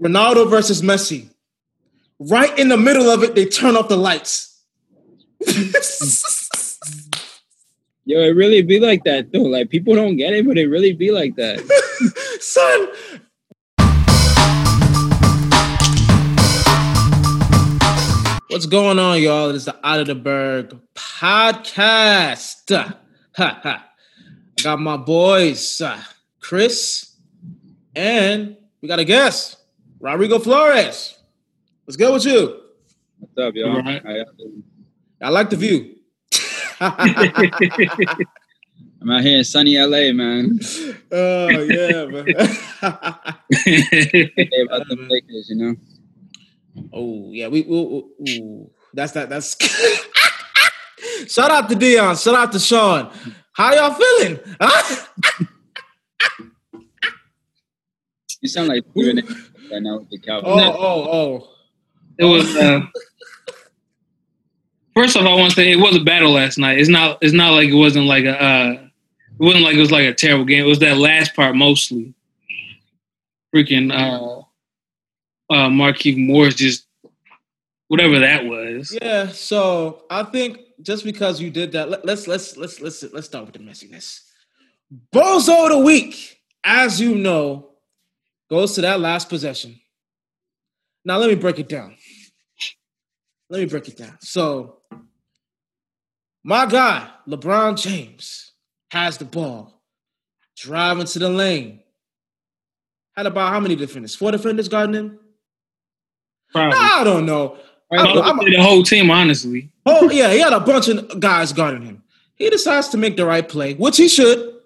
Ronaldo versus Messi. Right in the middle of it, they turn off the lights. Yo, it really be like that though. Like people don't get it, but it really be like that. Son. What's going on, y'all? It is the Out of the Berg podcast. Ha, ha. I got my boys, uh, Chris, and we got a guest, Rodrigo Flores. What's good with you? What's up, y'all? Right. I, I like the view. I'm out here in sunny LA, man. oh yeah, man. Hey, about the. Lakers, you know. oh yeah, we. Ooh, ooh, that's that. That's. Shout out to Dion. Shout out to Sean. How y'all feeling? Huh? You sound like Stephen A. right now with the Cowboys. Oh, oh, oh. It was. Uh, first off, I want to say it was a battle last night. It's not. It's not like it wasn't like a. Uh, it wasn't like it was like a terrible game. It was that last part mostly. Freaking uh, uh, Markieff Morris just whatever that was. Yeah. So I think just because you did that, let, let's let's let's let's let's start with the messiness. Bozo of the week, as you know, goes to that last possession. Now let me break it down. Let me break it down. So, my guy, LeBron James, has the ball, driving to the lane. Had about how many defenders? Four defenders guarding him? Probably. I don't know. I'm- I'm- the whole team, honestly. Oh yeah, he had a bunch of guys guarding him. He decides to make the right play, which he should.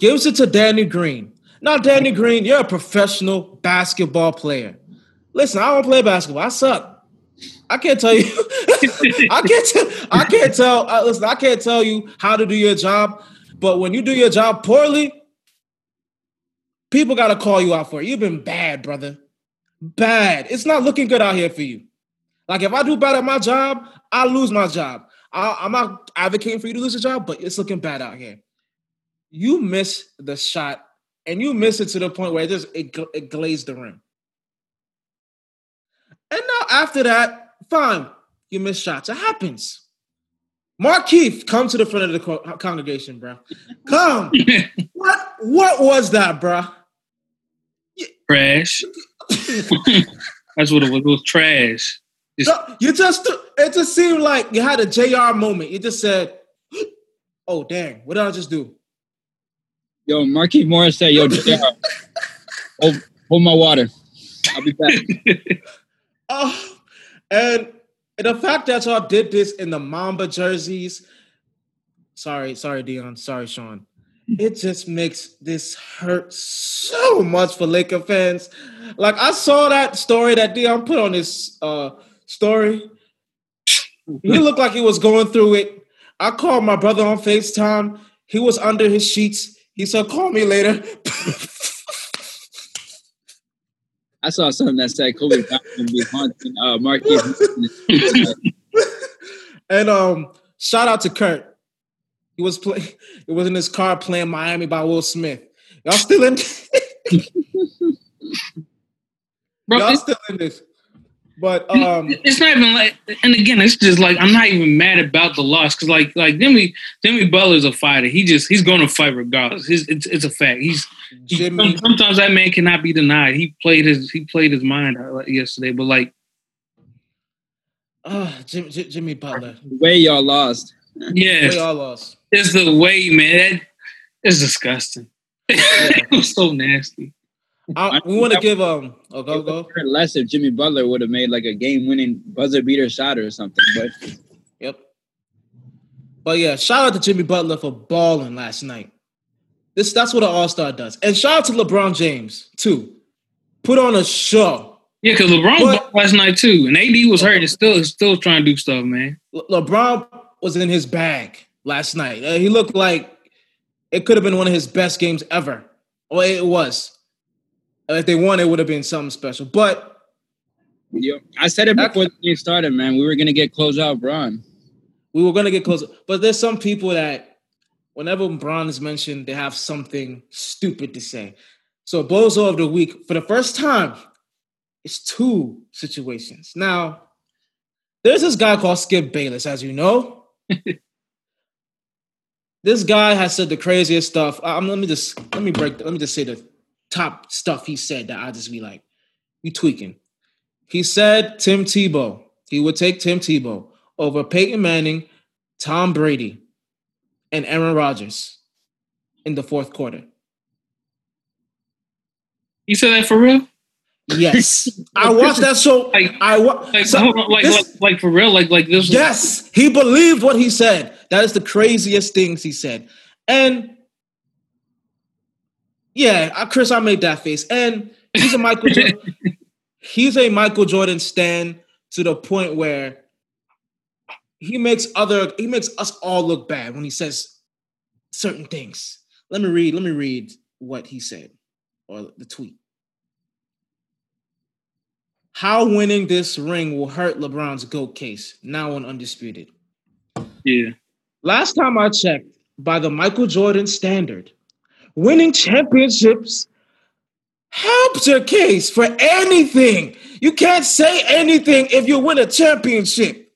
Gives it to Danny Green. Now, Danny Green, you're a professional basketball player. Listen, I don't play basketball. I suck. I can't tell you. I can't. Tell, I can't tell. Uh, listen, I can't tell you how to do your job. But when you do your job poorly, people got to call you out for it. You've been bad, brother. Bad. It's not looking good out here for you. Like if I do bad at my job, I lose my job. I, I'm not advocating for you to lose your job, but it's looking bad out here. You miss the shot, and you miss it to the point where it just it, it glazed the rim. And now after that, fine, you miss shots. It happens. Markieff, come to the front of the co- congregation, bro. Come. what? What was that, bro? trash. That's what it was. It was trash. No, You just it just seemed like you had a JR moment. You just said, "Oh dang, what did I just do?" Yo, Markieff Morris said, "Yo, JR, hold, hold my water. I'll be back." Oh, and, and the fact that y'all did this in the Mamba jerseys. Sorry, sorry, Dion. Sorry, Sean. It just makes this hurt so much for Laker fans. Like I saw that story that Dion put on his uh, story. He looked like he was going through it. I called my brother on FaceTime. He was under his sheets. He said, "Call me later." I saw something that said Kobe Bryant gonna be haunting uh, Markieff. And um, shout out to Kurt. He was play. It was in his car playing Miami by Will Smith. Y'all still in? Bro, y'all still in this? But um, it's not even like, and again, it's just like I'm not even mad about the loss because like like Jimmy Jimmy Butler's a fighter. He just he's going to fight regardless. His, it's it's a fact. He's he- sometimes that man cannot be denied. He played his he played his mind yesterday, but like uh, Jim, Jim- Jimmy Butler. the way y'all lost. yeah, We all lost. it's the way man. That, it's disgusting. it was so nasty. I, we want to give um. Oh, go go. Less if Jimmy Butler would have made like a game-winning buzzer beater shot or something. But Yep. But yeah, shout out to Jimmy Butler for balling last night. This that's what an All Star does, and shout out to LeBron James too. Put on a show. Yeah, because LeBron But- last night too, and AD was hurt and still still trying to do stuff, man. Le- LeBron was in his bag last night. Uh, he looked like it could have been one of his best games ever. Well, it was. If they won, it would have been something special. But yo, I said it before the game started, man. We were gonna get closed out, Braun. we were going to get close, But there's some people that, whenever LeBron is mentioned, they have something stupid to say. So bozo of the week for the first time, it's two situations. Now, there's this guy called Skip Bayless, as you know. this guy has said the craziest stuff. Um, let me just let me break. Let me just say the top stuff he said that I just be like, you tweaking. He said Tim Tebow. He would take Tim Tebow over Peyton Manning, Tom Brady, and Aaron Rodgers in the fourth quarter. You said that for real? Yes, I watched that show. Like- I wa- Like, so on, like, this- like, like for real? Like, like this? was- Yes, he believed what he said. That is the craziest things he said. And yeah, I- Chris, I made that face. And he's a Michael Jordan. he's a Michael Jordan stan to the point where he makes other he makes us all look bad when he says certain things. Let me read, let me read what he said or the tweet. How winning this ring will hurt LeBron's GOAT case, now on Undisputed. Yeah. Last time I checked, by the Michael Jordan standard, winning championships helps your case for anything. You can't say anything if you win a championship.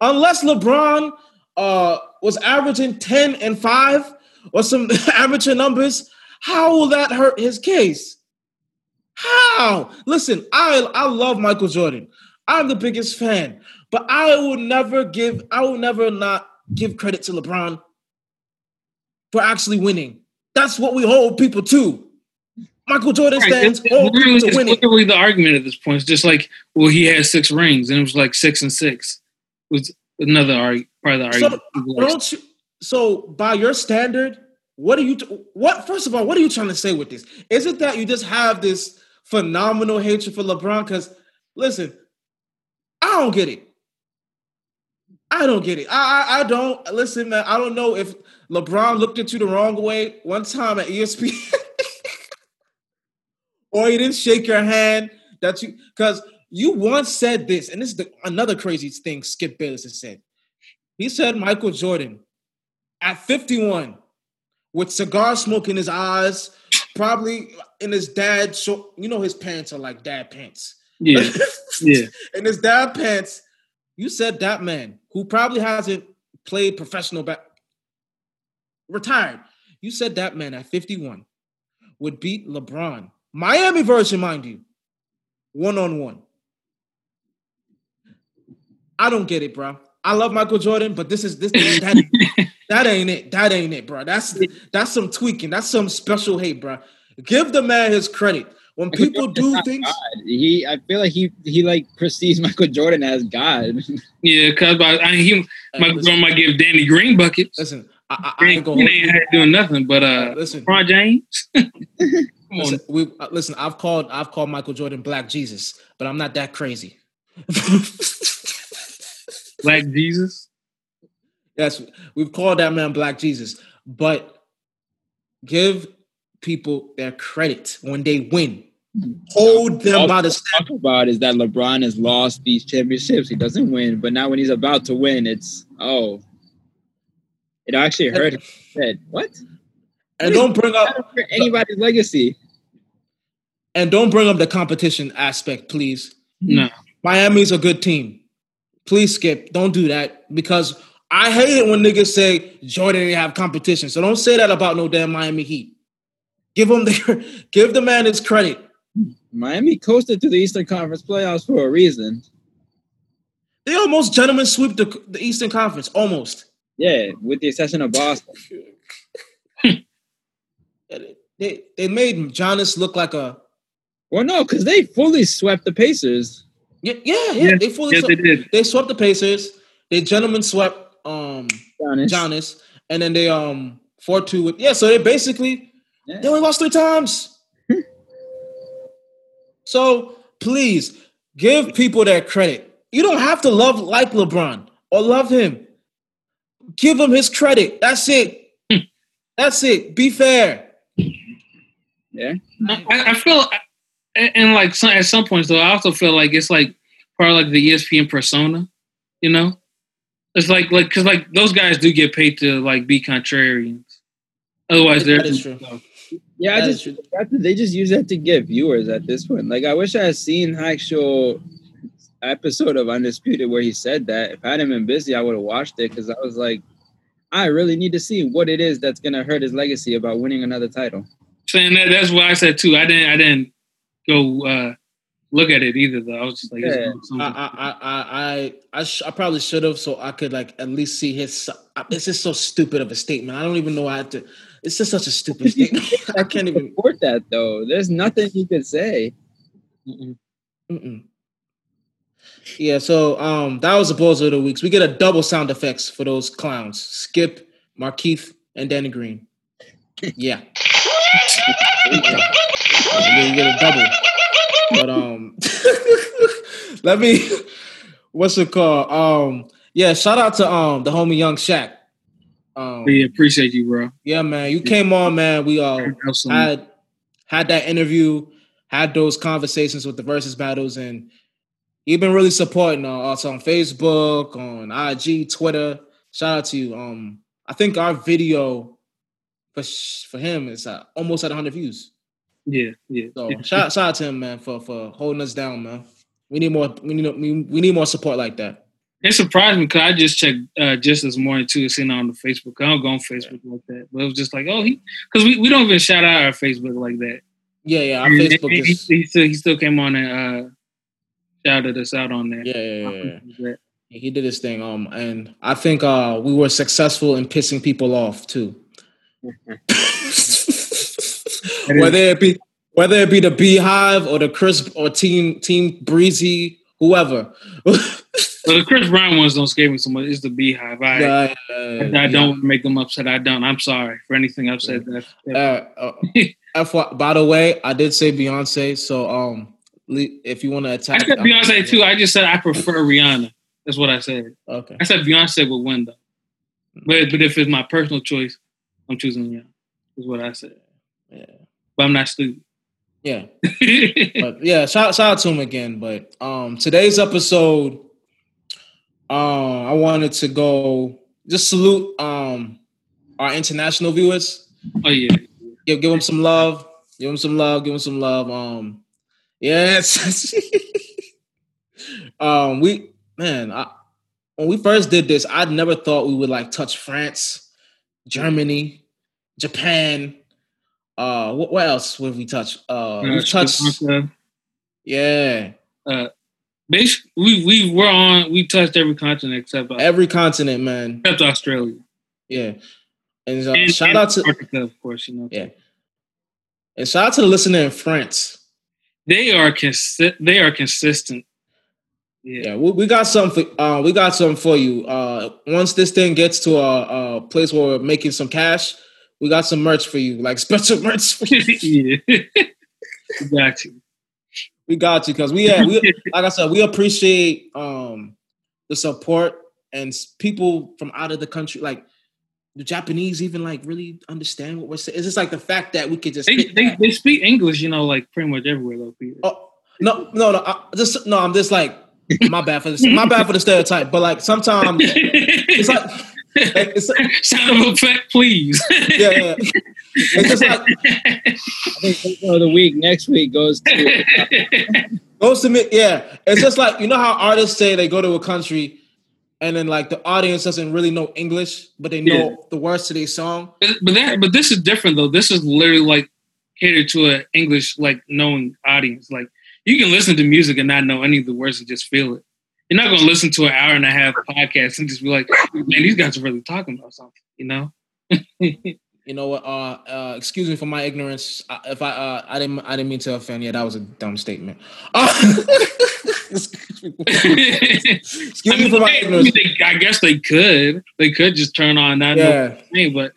Unless LeBron uh, was averaging 10 and 5 or some amateur numbers, how will that hurt his case? How? Listen, I I love Michael Jordan. I'm the biggest fan, but I will never give I will never not give credit to LeBron for actually winning. That's what we hold people to. Michael Jordan Right, stands It's, people it's to winning. literally the argument at this point. It's just like, well, he had six rings, and it was like six and six. was another arg- part of the argument. Like, Don't you, so by your standard, what are you what first of all, what are you trying to say with this? Is it that you just have this phenomenal hatred for LeBron? Because listen, I don't get it. I don't get it. I, I I don't listen, man. I don't know if LeBron looked at you the wrong way one time at ESPN, or you didn't shake your hand. That you because you once said this, and this is the, another crazy thing Skip Bayless has said. He said Michael Jordan at 51 with cigar smoke in his eyes, probably in his dad's short, you know his pants are like dad pants. yeah, yeah. in his dad pants, you said that man who probably hasn't played professional back retired. You said that man at 51 would beat LeBron. Miami version, mind you. One on one. I don't get it, bro. I love Michael Jordan, but this is this that, that ain't it. That ain't it, bro. That's that's some tweaking. That's some special hate, bro. Give the man his credit. When Michael people Jordan's do things, God. He, I feel like he, he like perceives Michael Jordan as God. Yeah, because I, I he, Michael listen, Jordan might give Danny Green buckets. listen, I, I, I ain't hold ain't doing nothing, but Uh, listen, LeBron James. Come on, listen, we uh, listen. I've called I've called Michael Jordan Black Jesus, but I'm not that crazy. Black Jesus. yes, we've called that man Black Jesus, but give people their credit when they win. Hold them All by the talk about is that LeBron has lost these championships. He doesn't win, but now when he's about to win, it's oh, it actually hurt. Said what? and don't bring up anybody's legacy. and don't bring up the competition aspect, please. No, Miami's a good team. Please skip. Don't do that because I hate it when niggas say Jordan didn't have competition. So don't say that about no damn Miami Heat. Give him the give the man his credit. Miami coasted to the Eastern Conference playoffs for a reason. They almost gentlemen sweep the, the Eastern Conference. Almost. Yeah, with the exception of Boston. They they made Giannis look like a Well, no, because they fully swept the Pacers. yeah yeah, yeah. Yeah, they fully yes, swept, they did. they swept the Pacers. They gentlemen swept um Giannis. Giannis, and then they um four two with yeah. So they basically Yeah. they only lost three times. so please give people their credit. You don't have to love like LeBron or love him. Give him his credit. That's it. Hmm. That's it. Be fair. Yeah. I, I feel, and, and like some, at some points though, I also feel like it's like part of like the ESPN persona. You know, it's like like because like those guys do get paid to like be contrarians. Otherwise, they're That is true. Yeah, I just is true. they just use that to get viewers at this point. Like I wish I had seen the actual episode of Undisputed where he said that. If I hadn't been busy, I would have watched it because I was like, I really need to see what it is that's gonna hurt his legacy about winning another title. saying that that's what I said too. I didn't I didn't go uh look at it either though. I was just like, Yeah. something. I I I I I, sh- I probably should have, so I could like at least see his. si- It's just so stupid of a statement. I don't even know I how to. It's just such a stupid statement. I can't even. support that though. There's nothing he could say. Mm-mm. Mm-mm. Yeah, so um, that was the balls of the weeks. We get a double sound effects for those clowns: Skip, Markieff, and Danny Green. Yeah, yeah. you get a double. But um, let me. What's it called? Um, yeah. Shout out to um the homie Young Shaq. Um, But yeah, appreciate you, bro. yeah, man, you came on, man. We uh Absolutely. had had that interview, had those conversations with the versus battles, and you've been really supporting uh, us on Facebook, on IG, Twitter. Shout out to you. Um, I think our video for sh- for him is uh, almost at 100 views. yeah, yeah. So yeah. shout shout out to him, man, for for holding us down, man. We need more. We need we, need more support like that. It surprised me because I just checked uh, just this morning too, seeing on the Facebook. I don't go on Facebook like that, but it was just like, oh, he because we, we don't even shout out our Facebook like that. Yeah, yeah. Our And Facebook he, is. he still he still came on and uh, shouted us out on there. Yeah, yeah, yeah, yeah. Yeah. He did his thing. Um, and I think uh we were successful in pissing people off too. whether it be whether it be the BeyHive or the Chris or Team Team Breezy, whoever. Well, the Chris Brown ones don't scare me so much. It's the BeyHive. I, Yeah, I, I don't make them upset. I don't. I'm sorry for anything I've said. That, Uh, uh, FY, by the way, I did say Beyonce, so um, if you want to attack, I said Beyonce too. I just said I prefer Rihanna. That's what I said. Okay, I said Beyonce would win though. But but if it's my personal choice, I'm choosing Rihanna. Is what I said. yeah, But I'm not stupid. yeah. but yeah, shout, shout out to him again. But um, today's episode, uh, I wanted to go just salute um our international viewers. oh yeah. Give give them some love. Give them some love. Give them some love. Um, yes. um, we man, I, when we first did this, I never thought we would like touch France, Germany, Japan. Uh, what, what else would we touch? Uh, Uh, we touched. Sri Lanka. Yeah, Basically, we we were on. We touched every continent except uh, every continent, man. except Australia. Yeah, and, uh, And- shout and out to Antarctica, of course. You know. yeah, and shout out to the listener in France. They are consi- They are consistent. Yeah. Yeah, we, we got some for uh, we got some for you. Uh, once this thing gets to a, a place where we're making some cash, we got some merch for you, like special merch. For you. yeah. got you. We got you because we, yeah, we like I said, we appreciate um the support and people from out of the country, like the Japanese, even like really understand what we're saying. It's just like the fact that we could just. They, they they speak English, you know, like pretty much everywhere though. Peter. Oh no, no, no! I just no. I'm just like my bad for this. My bad for the stereotype, but like sometimes it's like, like it's sound of effect, please. yeah, yeah. It's just like I think Person of the week next week goes to goes to me. Yeah, it's just like you know how artists say they go to a country, and then like the audience doesn't really know English, but they know Yeah. the words to their song. but that, but this is different though. This is literally like catered to an English like knowing audience. Like you can listen to music and not know any of the words and just feel it. You're not gonna listen to an hour and a half podcast and just be like, man, these guys are really talking about something, you know? You know what? Uh, uh, excuse me for my ignorance. If I, uh, I didn't, I didn't mean to offend. Yeah, that was a dumb statement. Uh, excuse me. Excuse I me for my ignorance. they- I guess they could. They could just turn on that, Yeah. thing, but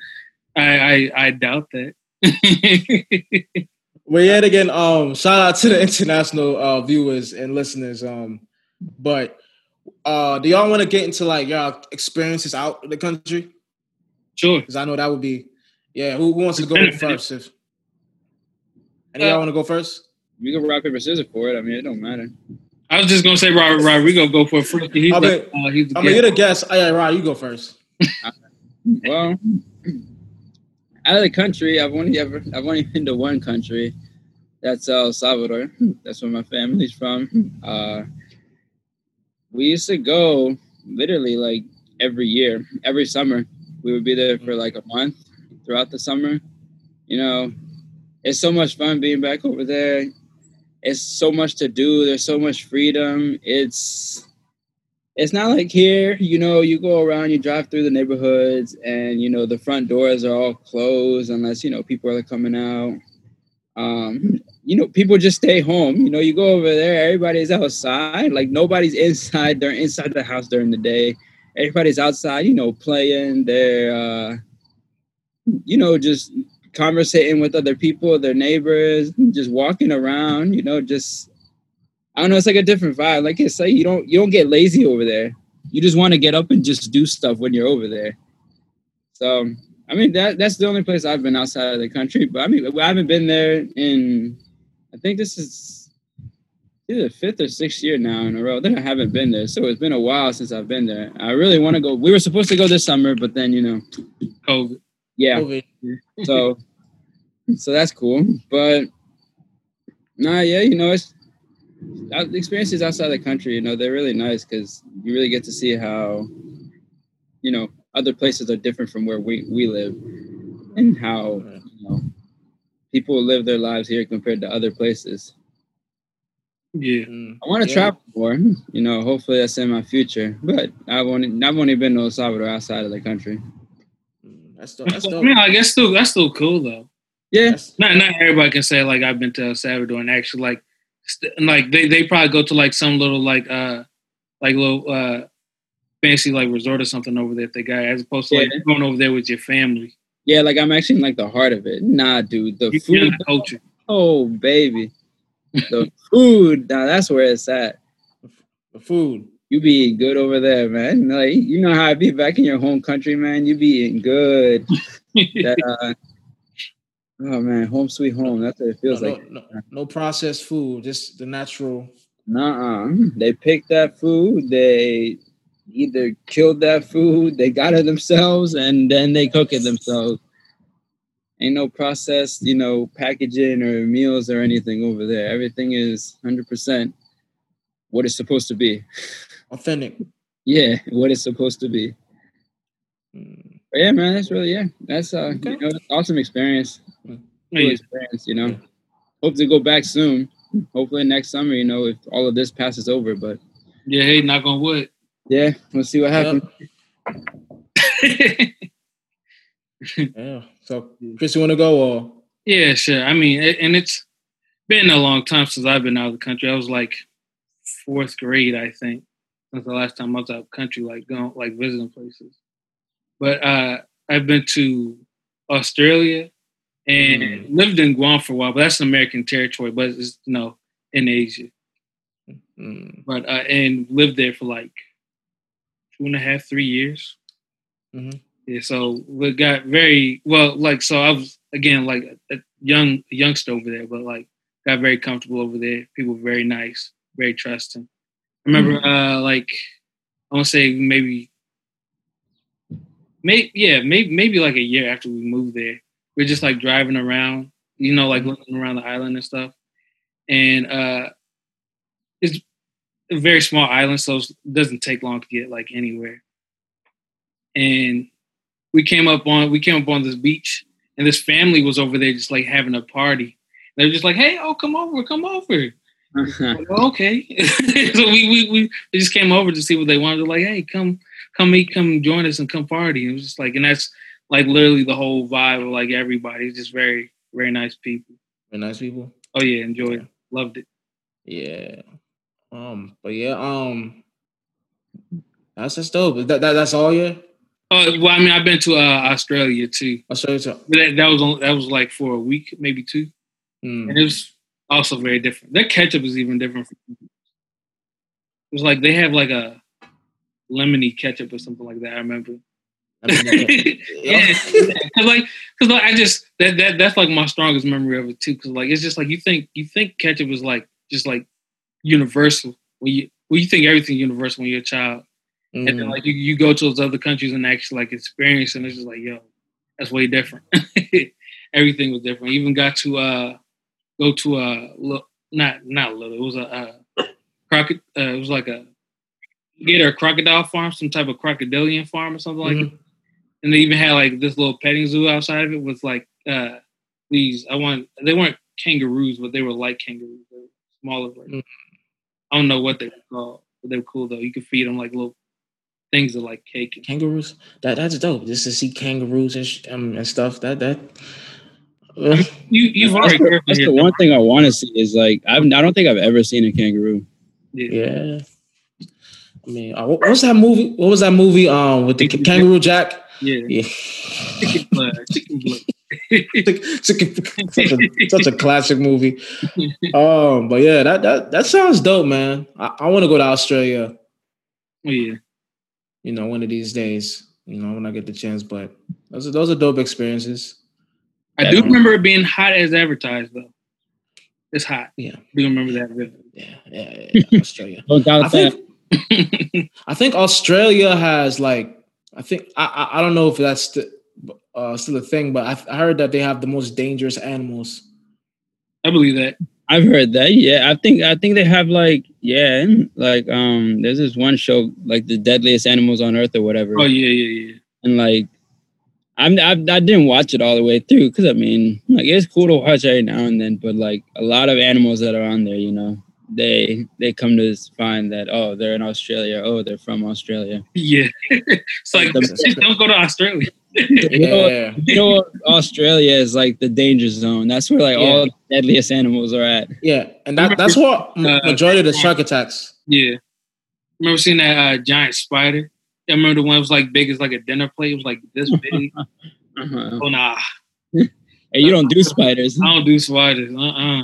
I, I I doubt that. Well, yet again, um, shout out to the international uh, viewers and listeners. Um, but uh, do y'all want to get into like y'all experiences out of the country? sure. Because I know that would be, yeah. Who, who wants to go first? If any of y'all want to go first? we can rock paper scissors for it. I mean, it don't matter. I was just gonna say Rod- Rodrigo go for it first. He's I the, mean- uh, he's the I mean, you're guest. the guest. Oh, yeah, Rod, you go first. Well, out of the country, I've only ever I've only been to one country. That's El Salvador. That's where my family's from. Uh, we used to go literally like every year, every summer. We would be there for like a month throughout the summer. You know, it's so much fun being back over there. It's so much to do. There's so much freedom. It's it's not like here, you know, you go around, you drive through the neighborhoods, and you know the front doors are all closed unless you know people are coming out. Um, you know, people just stay home. You know, you go over there, everybody's outside. Like nobody's inside. They're inside the house during the day. Everybody's outside. You know, playing. They're, uh, you know, just conversating with other people, their neighbors, just walking around. You know, just I don't know. It's like a different vibe. Like I say, you don't you don't get lazy over there. You just want to get up and just do stuff when you're over there. So I mean that that's the only place I've been outside of the country. But I mean I haven't been there in I think this is either the fifth or sixth year now in a row that I haven't been there. So it's been a while since I've been there. I really want to go. We were supposed to go this summer, but then you know, COVID. Yeah. COVID. So so that's cool. But nah, yeah, you know, it's uh, the experiences outside the country. You know, they're really nice because you really get to see how you know other places are different from where we we live, and how you know people live their lives here compared to other places. Yeah. Mm. I want to Yeah. travel more. You know, hopefully that's in my future. But I've only I've only been to El Salvador outside of the country. That's dope. That's I dope. mean, like that's still that's still cool though. Yeah, That's- Not not everybody can say like I've been to El Salvador and actually like st- and, like they they probably go to like some little like uh like little uh fancy like resort or something over there if they got as opposed to like Yeah. going over there with your family. yeah. Like I'm actually in like the heart of it. Nah, dude, the You, food. the culture. Oh, baby, the food. Now that's where it's at. The food. You be eating good over there, man. Like you know how I be back in your home country, man. You be eating good. That, uh, oh man, home sweet home. That's what it feels no, like. no, no, no processed food, just the natural. Nuh-uh. They picked that food. They either killed that food, they got it themselves, and then they cook it themselves. Ain't no processed, you know, packaging or meals or anything over there. Everything is 100% what it's supposed to be. Authentic. Yeah, what it's supposed to be. Mm. But yeah, man, that's really yeah. That's uh, Okay. you know, awesome experience. Cool experience, you know. Hope to go back soon. Hopefully next summer, you know, if all of this passes over. But yeah, hey, knock on wood. yeah, we'll see what happens. Yeah. So, Chris, you want to go or? yeah, sure. I mean, it, and it's been a long time since I've been out of the country. I was like fourth grade, I think, since the last time I was out country, like going, like visiting places. But uh, I've been to Australia and Mm. lived in Guam for a while, but that's an American territory, but it's you know in Asia. Mm. But uh, and lived there for like two and a half, three years. Mhm. Yeah, so we got very well. Like, so I was again like a, a young youngster over there, but like got very comfortable over there. People were very nice, very trusting. I remember, uh, like I want to say maybe, maybe yeah, maybe maybe like a year after we moved there, we are just like driving around, you know, like looking around the island and stuff, and uh, it's a very small island, so it doesn't take long to get like anywhere. And we came up on we came up on this beach, and this family was over there just like having a party. They were just like, "Hey, oh, come over, come over." Like, "Oh, okay, so we, we we we just came over to see what they wanted. They're like, "Hey, come come meet, come join us, and come party." And it was just like, and that's like literally the whole vibe of like everybody. It's just very very nice people. Very nice people. Oh yeah, enjoyed, it. loved it. Yeah. Um. But yeah. Um. That's just dope. That, that that's all. Yeah. Oh well, I mean, I've been to uh, Australia too. I'll show you. To, But that, that was on, that was like for a week, maybe two, mm. and it was also very different. Their ketchup is even different. From, it was like they have like a lemony ketchup or something like that. I remember. Yeah, because like, because like, I just that that that's like my strongest memory of it too. Because like, it's just like you think you think ketchup is like just like universal when you when you think everything's universal when you're a child, and then Mm. like you, you go to those other countries and actually like experience, and it's just like yo, That's way different. Everything was different. Even got to uh go to a not not little. It was a uh, crocodile. Uh, it was like a get a crocodile farm, some type of crocodilian farm or something like Mhm. that. And they even had like this little petting zoo outside of it with like uh these. I want they weren't kangaroos, but they were like kangaroos. They were smaller. versions. Mm. I don't know what they were called, but they were cool though. You could feed them like little things of like cake. And, Kangaroos. That that's dope. Just to see kangaroos and sh- um, and stuff. That that. you you've That's, already the, heard that's the one thing I want to see is like I've, I don't think I've ever seen a kangaroo. Yeah. yeah. I mean, uh, what what was that movie? What was that movie? Um, with the Chicken kangaroo Jack. Yeah. Yeah. Chicken blood. Chicken blood. such, a, such a classic movie. Um, but yeah, that that that sounds dope, man. I, I want to go to Australia. Oh, yeah. You know, one of these days. You know, when I get the chance. But those are those are dope experiences. I do remember it being hot as advertised though. It's hot. Yeah. I do remember that vividly. Yeah, yeah, yeah, yeah, Australia. No doubt I that. think I think Australia has like I think I I, I don't know if that's st- uh, still a thing, but I, I heard that they have the most dangerous animals. I believe that. I've heard that. Yeah, I think I think they have like yeah, like um, there's this one show like the deadliest animals on earth or whatever, Oh yeah, yeah, yeah. and like I'm I, I didn't watch it all the way through because I mean like it's cool to watch every now and then, but like a lot of animals that are on there, you know, they they come to find that oh they're in Australia, oh they're from Australia. Yeah. it's like just don't go to Australia. You know, Yeah, you know Australia is like the danger zone. That's where like Yeah. all the deadliest animals are at. yeah, and that that's what m- Uh, majority of the shark attacks. Yeah. Remember seeing that uh, giant spider? I remember the one that was like big as like a dinner plate. It was like this big. Uh-huh. oh nah. Hey, you don't do spiders. I don't do spiders. Uh uh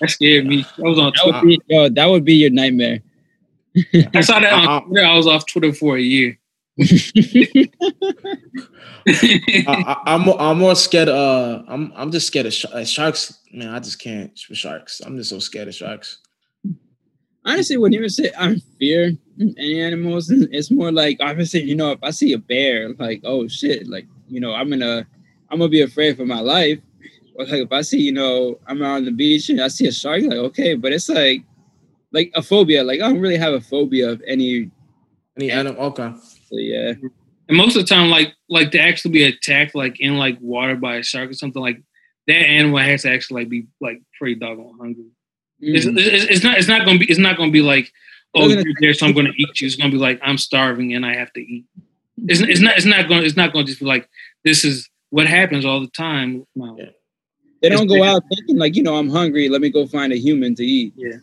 That scared me. I was on That Twitter. would be yo, that would be your nightmare. I saw that Uh-uh. on Twitter. I was off Twitter for a year. I, I, I'm more, I'm more scared. Uh, I'm I'm just scared of sh- sharks. Man, I just can't with sharks. I'm just so scared of sharks. Honestly, when you say I don't fear any animals, it's more like obviously, you know, if I see a bear, like, oh shit, like, you know, I'm gonna I'm gonna be afraid for my life. Or like if I see, you know, I'm out on the beach and I see a shark, like, okay, but it's like like a phobia. Like I don't really have a phobia of any Any animal? Okay. so yeah. And most of the time, like like to actually be attacked like in like water by a shark or something like that animal has to actually like be like pretty doggone hungry. It's, Mm. it's, it's not it's not gonna be it's not gonna be like oh gonna- you're there so I'm gonna eat you. It's gonna be like I'm starving and I have to eat. It's, it's not it's not gonna it's not gonna just be like this is what happens all the time. No. Yeah. They don't it's go out thinking like, you know, I'm hungry, let me go find a human to eat. Yeah.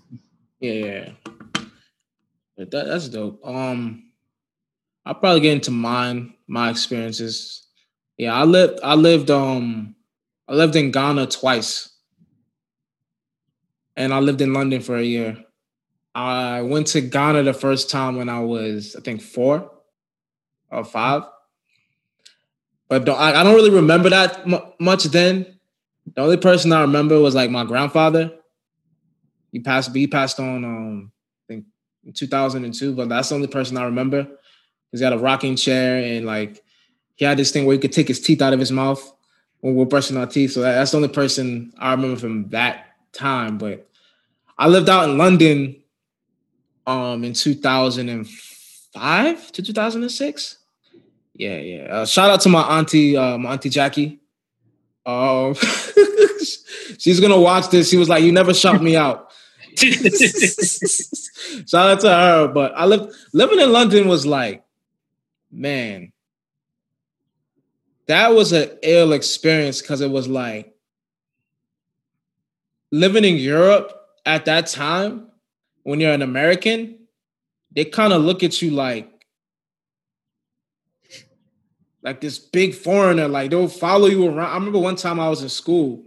Yeah, yeah. But that, that's dope. Um, I'll probably get into mine, my experiences. Yeah, I lived, I lived, um, I lived in Ghana twice, and I lived in London for a year. I went to Ghana the first time when I was, I think, four or five. But don't, I, I don't really remember that mu- much then. The only person I remember was like my grandfather. He passed. He passed on. Um, I think in 2002. But that's the only person I remember. He's got a rocking chair and like he had this thing where he could take his teeth out of his mouth when we're brushing our teeth. So that- that's the only person I remember from that time. But I lived out in London um in 2005 to 2006. Yeah, yeah. Uh, shout out to my auntie, uh, my auntie Jackie. Um, she's gonna watch this. She was like, "You never shut me out." Shout out to her. But I lived living in London was like, man, that was an ill experience because it was like living in Europe at that time when you're an American, they kind of look at you like like this big foreigner, like they'll follow you around. I remember one time I was in school,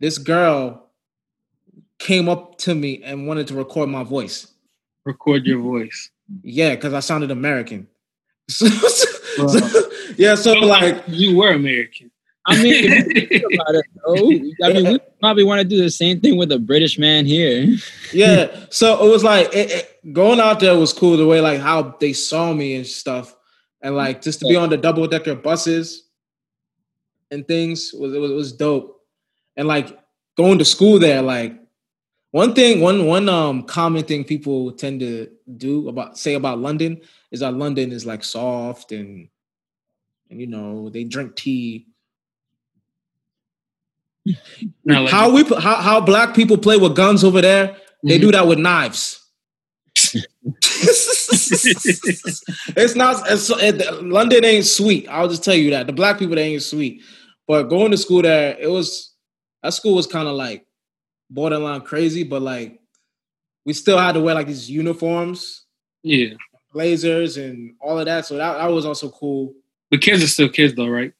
this girl came up to me and wanted to record my voice. Record your voice. Yeah, because I sounded American. So, so- yeah, so like you were American. I mean, if you think about it, though, I mean, we probably want to do the same thing with a British man here. yeah, so it was like it, it- going out there was cool. The way like how they saw me and stuff, and like just to be on the double decker buses, and things was it was, it was dope. And like going to school there, like one thing, one one um common thing people tend to do about say about London is that London is like soft and and you know they drink tea. Not like How we how how black people play with guns over there, they Mhm. do that with knives. it's not it's, it, London ain't sweet. I'll just tell you that the black people they ain't sweet. But going to school there, it was that school was kind of like borderline crazy, but like we still had to wear like these uniforms, yeah. blazers, and all of that. So that, that was also cool. But kids are still kids though, right?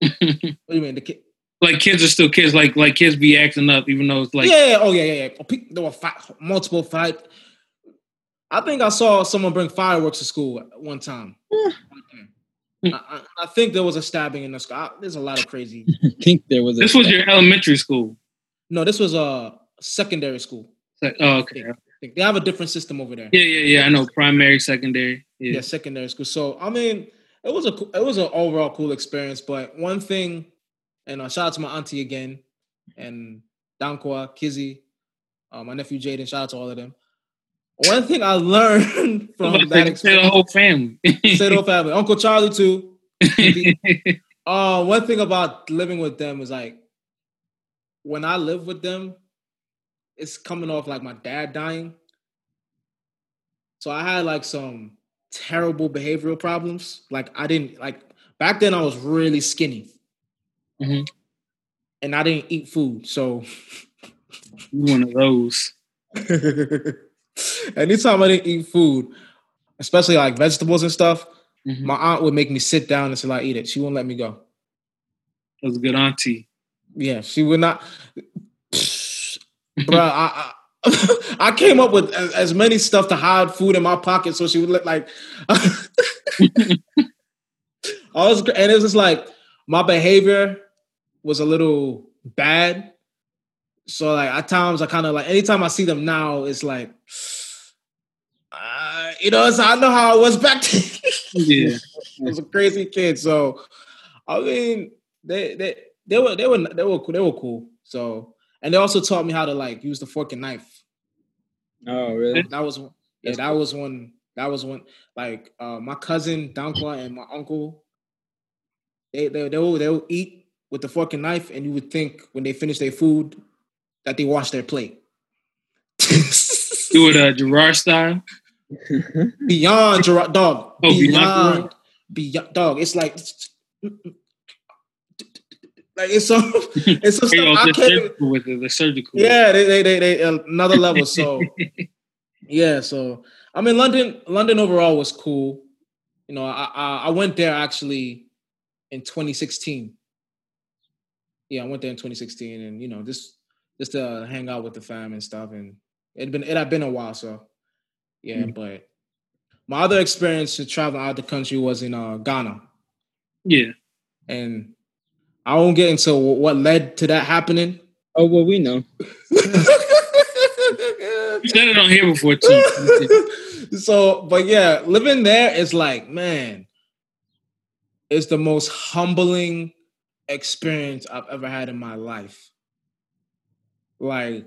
What do you mean? The kid? Like kids are still kids. Like like kids be acting up, even though it's like yeah, yeah, oh yeah, yeah, yeah. There were fight, multiple fight. I think I saw someone bring fireworks to school one time. I, I, I think there was a stabbing in the school. I- There's a lot of crazy. I think there was. A this was your elementary school. No, this was a secondary school. Like, oh, okay. They have a different system over there. Yeah, yeah, yeah. I know. Primary, secondary. yeah, Yeah. secondary school. So I mean, it was a it was an overall cool experience. But one thing, and uh, shout out to my auntie again, and Dankwa, Kizzy, uh, my nephew Jaden. Shout out to all of them. One thing I learned from that say the whole family. say the whole family, Uncle Charlie too. Uh, one thing about living with them is like when I live with them, it's coming off like my dad dying. So I had like some terrible behavioral problems. Like I didn't like back then I was really skinny. Mhm. And I didn't eat food. So One of those. anytime I didn't eat food, especially like vegetables and stuff, Mhm. my aunt would make me sit down until I eat it. She wouldn't let me go. That was a good auntie. Yeah, she would not. Bro, I, I I came up with as, as many stuff to hide food in my pocket, so she would look like. I was, and it was just like my behavior was a little bad. So like at times I kind of like anytime I see them now, it's like, uh, you know, it's, I know how I was back then. Yeah. I was a crazy kid. So I mean, they they they were they were they were they were cool. So and they also taught me how to like use the fork and knife. Oh, really? That was one- yeah, That's that was one. That was one. Like uh, my cousin Dankwa and my uncle, they they they will they will eat with the fork and knife, and you would think when they finish their food that they wash their plate. Do it uh, Gerard style. beyond Gerard, dog. Oh, beyond beyond, beyond, dog. It's like, like it's so, it's so Hey, yo, I can't. surgical with it. They're surgical. Yeah, they, they, they, they, another level. So, yeah. So, I mean, London, London overall was cool. You know, I, I, I went there actually in 2016. Yeah, I went there in 2016, and you know, just, just to hang out with the fam and stuff, and it'd been, it had been a while. So, yeah, Mm. but my other experience to traveling out the country was in uh, Ghana, Yeah. and I won't get into what led to that happening. Oh, well, we know. You said it on here before too. so, but yeah, living there is like, man, it's the most humbling experience I've ever had in my life. Like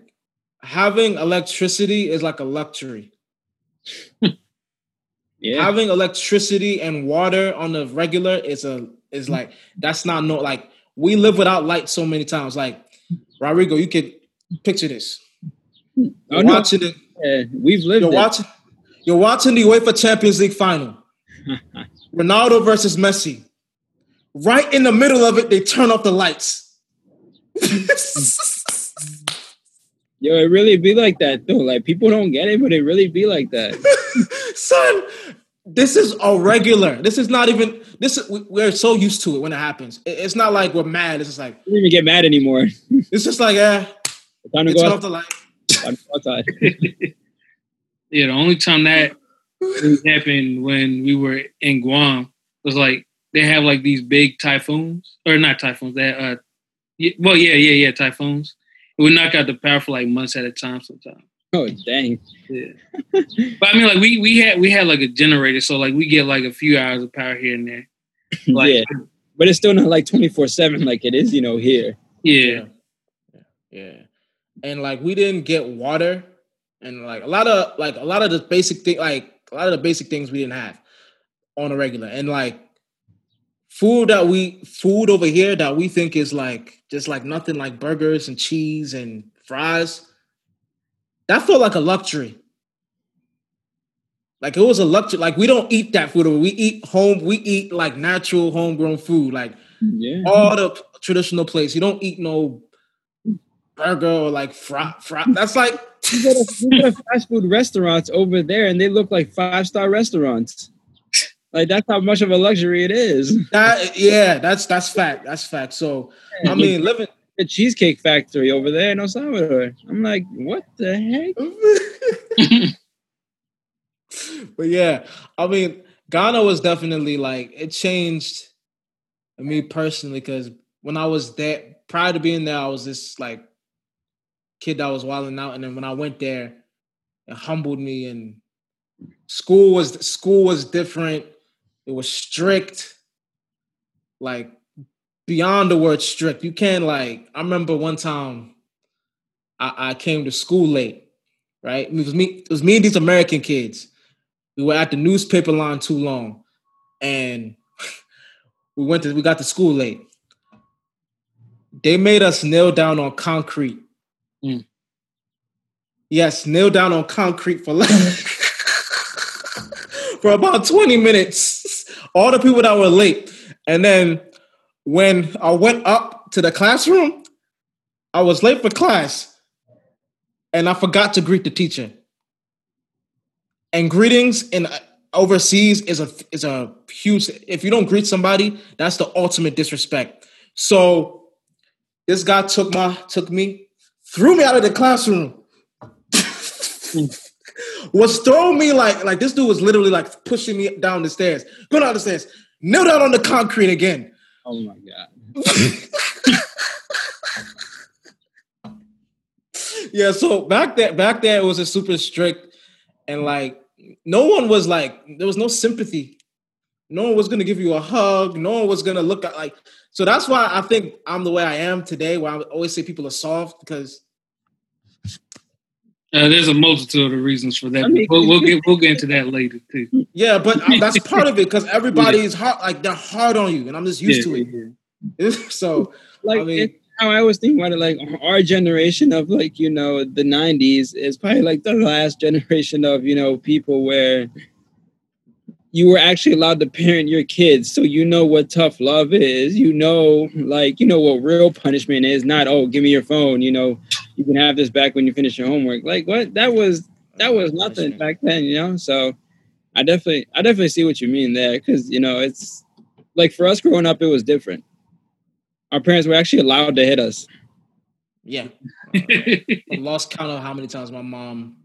having electricity is like a luxury. Yeah. Having electricity and water on the regular is a is mm. like that's not no like we live without light so many times. Like Rodrigo, you could picture this. Mm. oh, You're no. watching it. Yeah, we've lived You're it. watching. You're watching the UEFA Champions League final. Ronaldo versus Messi. Right in the middle of it, they turn off the lights. Yo, it really be like that though. Like people don't get it, but it really be like that. Son, this is a regular. This is not even. This is, we- we're so used to it when it happens. It's not like we're mad. It's just like we don't even get mad anymore. it's just like yeah. Time to They turn go off the light. outside. outside. yeah. The only time that really happened when we were in Guam was like they have like these big typhoons or not typhoons. That uh, yeah, well, yeah, yeah, yeah, typhoons. It would knock out the power for like months at a time sometimes. Oh dang. Yeah. but I mean, like we we had we had like a generator, so like we get like a few hours of power here and there. Like yeah. but it's still not like twenty four seven like it is, you know, here. Yeah. yeah, yeah, and like we didn't get water, and like a lot of like a lot of the basic thing, like a lot of the basic things we didn't have on a regular, and like food that we food over here that we think is like just like nothing like burgers and cheese and fries. That felt like a luxury. Like it was a luxury. Like we don't eat that food. We eat home. We eat like natural homegrown food. Like Yeah. all the traditional place. You don't eat no burger or like fry. fry. That's like You go, to, fast food restaurants over there and they look like five star restaurants. Like that's how much of a luxury it is. that. Yeah, that's that's fact. That's fact. So I mean, living. The Cheesecake Factory over there in El Salvador. I'm like, what the heck? but yeah, I mean, Ghana was definitely like it changed me personally because when I was there, prior to being there, I was this like kid that was wilding out, and then when I went there, it humbled me. And school was school was different. It was strict, like beyond the word strict. You can't like. I remember one time I, I came to school late, right? It was me. It was me and these American kids. We were at the newspaper line too long, and we went to we got to school late. They made us kneel down on concrete. Mm. Yes, kneel down on concrete for like for about 20 minutes. All the people that were late. And then when I went up to the classroom, I was late for class and I forgot to greet the teacher. And greetings in uh, overseas is a is a huge if you don't greet somebody, that's the ultimate disrespect. So this guy took my took me, threw me out of the classroom. was throwing me like like this dude was literally like pushing me down the stairs. going down the stairs, kneel down on the concrete again. Oh my god. yeah, so back there, back there, it was a super strict, and like no one was like there was no sympathy. No one was gonna give you a hug. No one was gonna look at like. So that's why I think I'm the way I am today. Where I always say people are soft because Uh, there's a multitude of reasons for that. I mean- we'll, we'll get we'll get into that later too. yeah, but uh, that's part of it because everybody is hard. Like they're hard on you, and I'm just used Yeah, to it. so like I mean- how I was thinking about it, like our generation of like, you know, the nineties is probably like the last generation of, you know, people where you were actually allowed to parent your kids. So you know what tough love is. You know, like, you know what real punishment is, not oh, give me your phone, you know, you can have this back when you finish your homework. Like what that was that was nothing back then, you know? So I definitely I definitely see what you mean there. Cause you know, it's like for us growing up, it was different our parents were actually allowed to hit us. yeah, I lost count of how many times my mom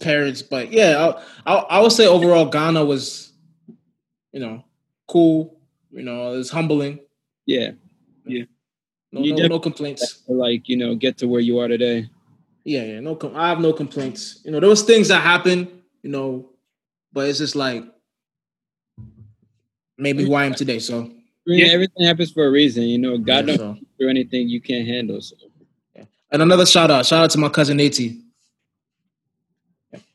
parents, but yeah, I, I, I would say overall Ghana was, you know, cool. You know, it was humbling. Yeah, No, You no, no complaints. to like you know get to where you are today. Yeah, yeah, no. Com- I have no complaints. You know, there was things that happened. You know, but it's just like maybe who I am today. So, Yeah. everything happens for a reason. You know, God yeah, don't so. do anything you can't handle. So. And another shout out, shout out to my cousin Nate.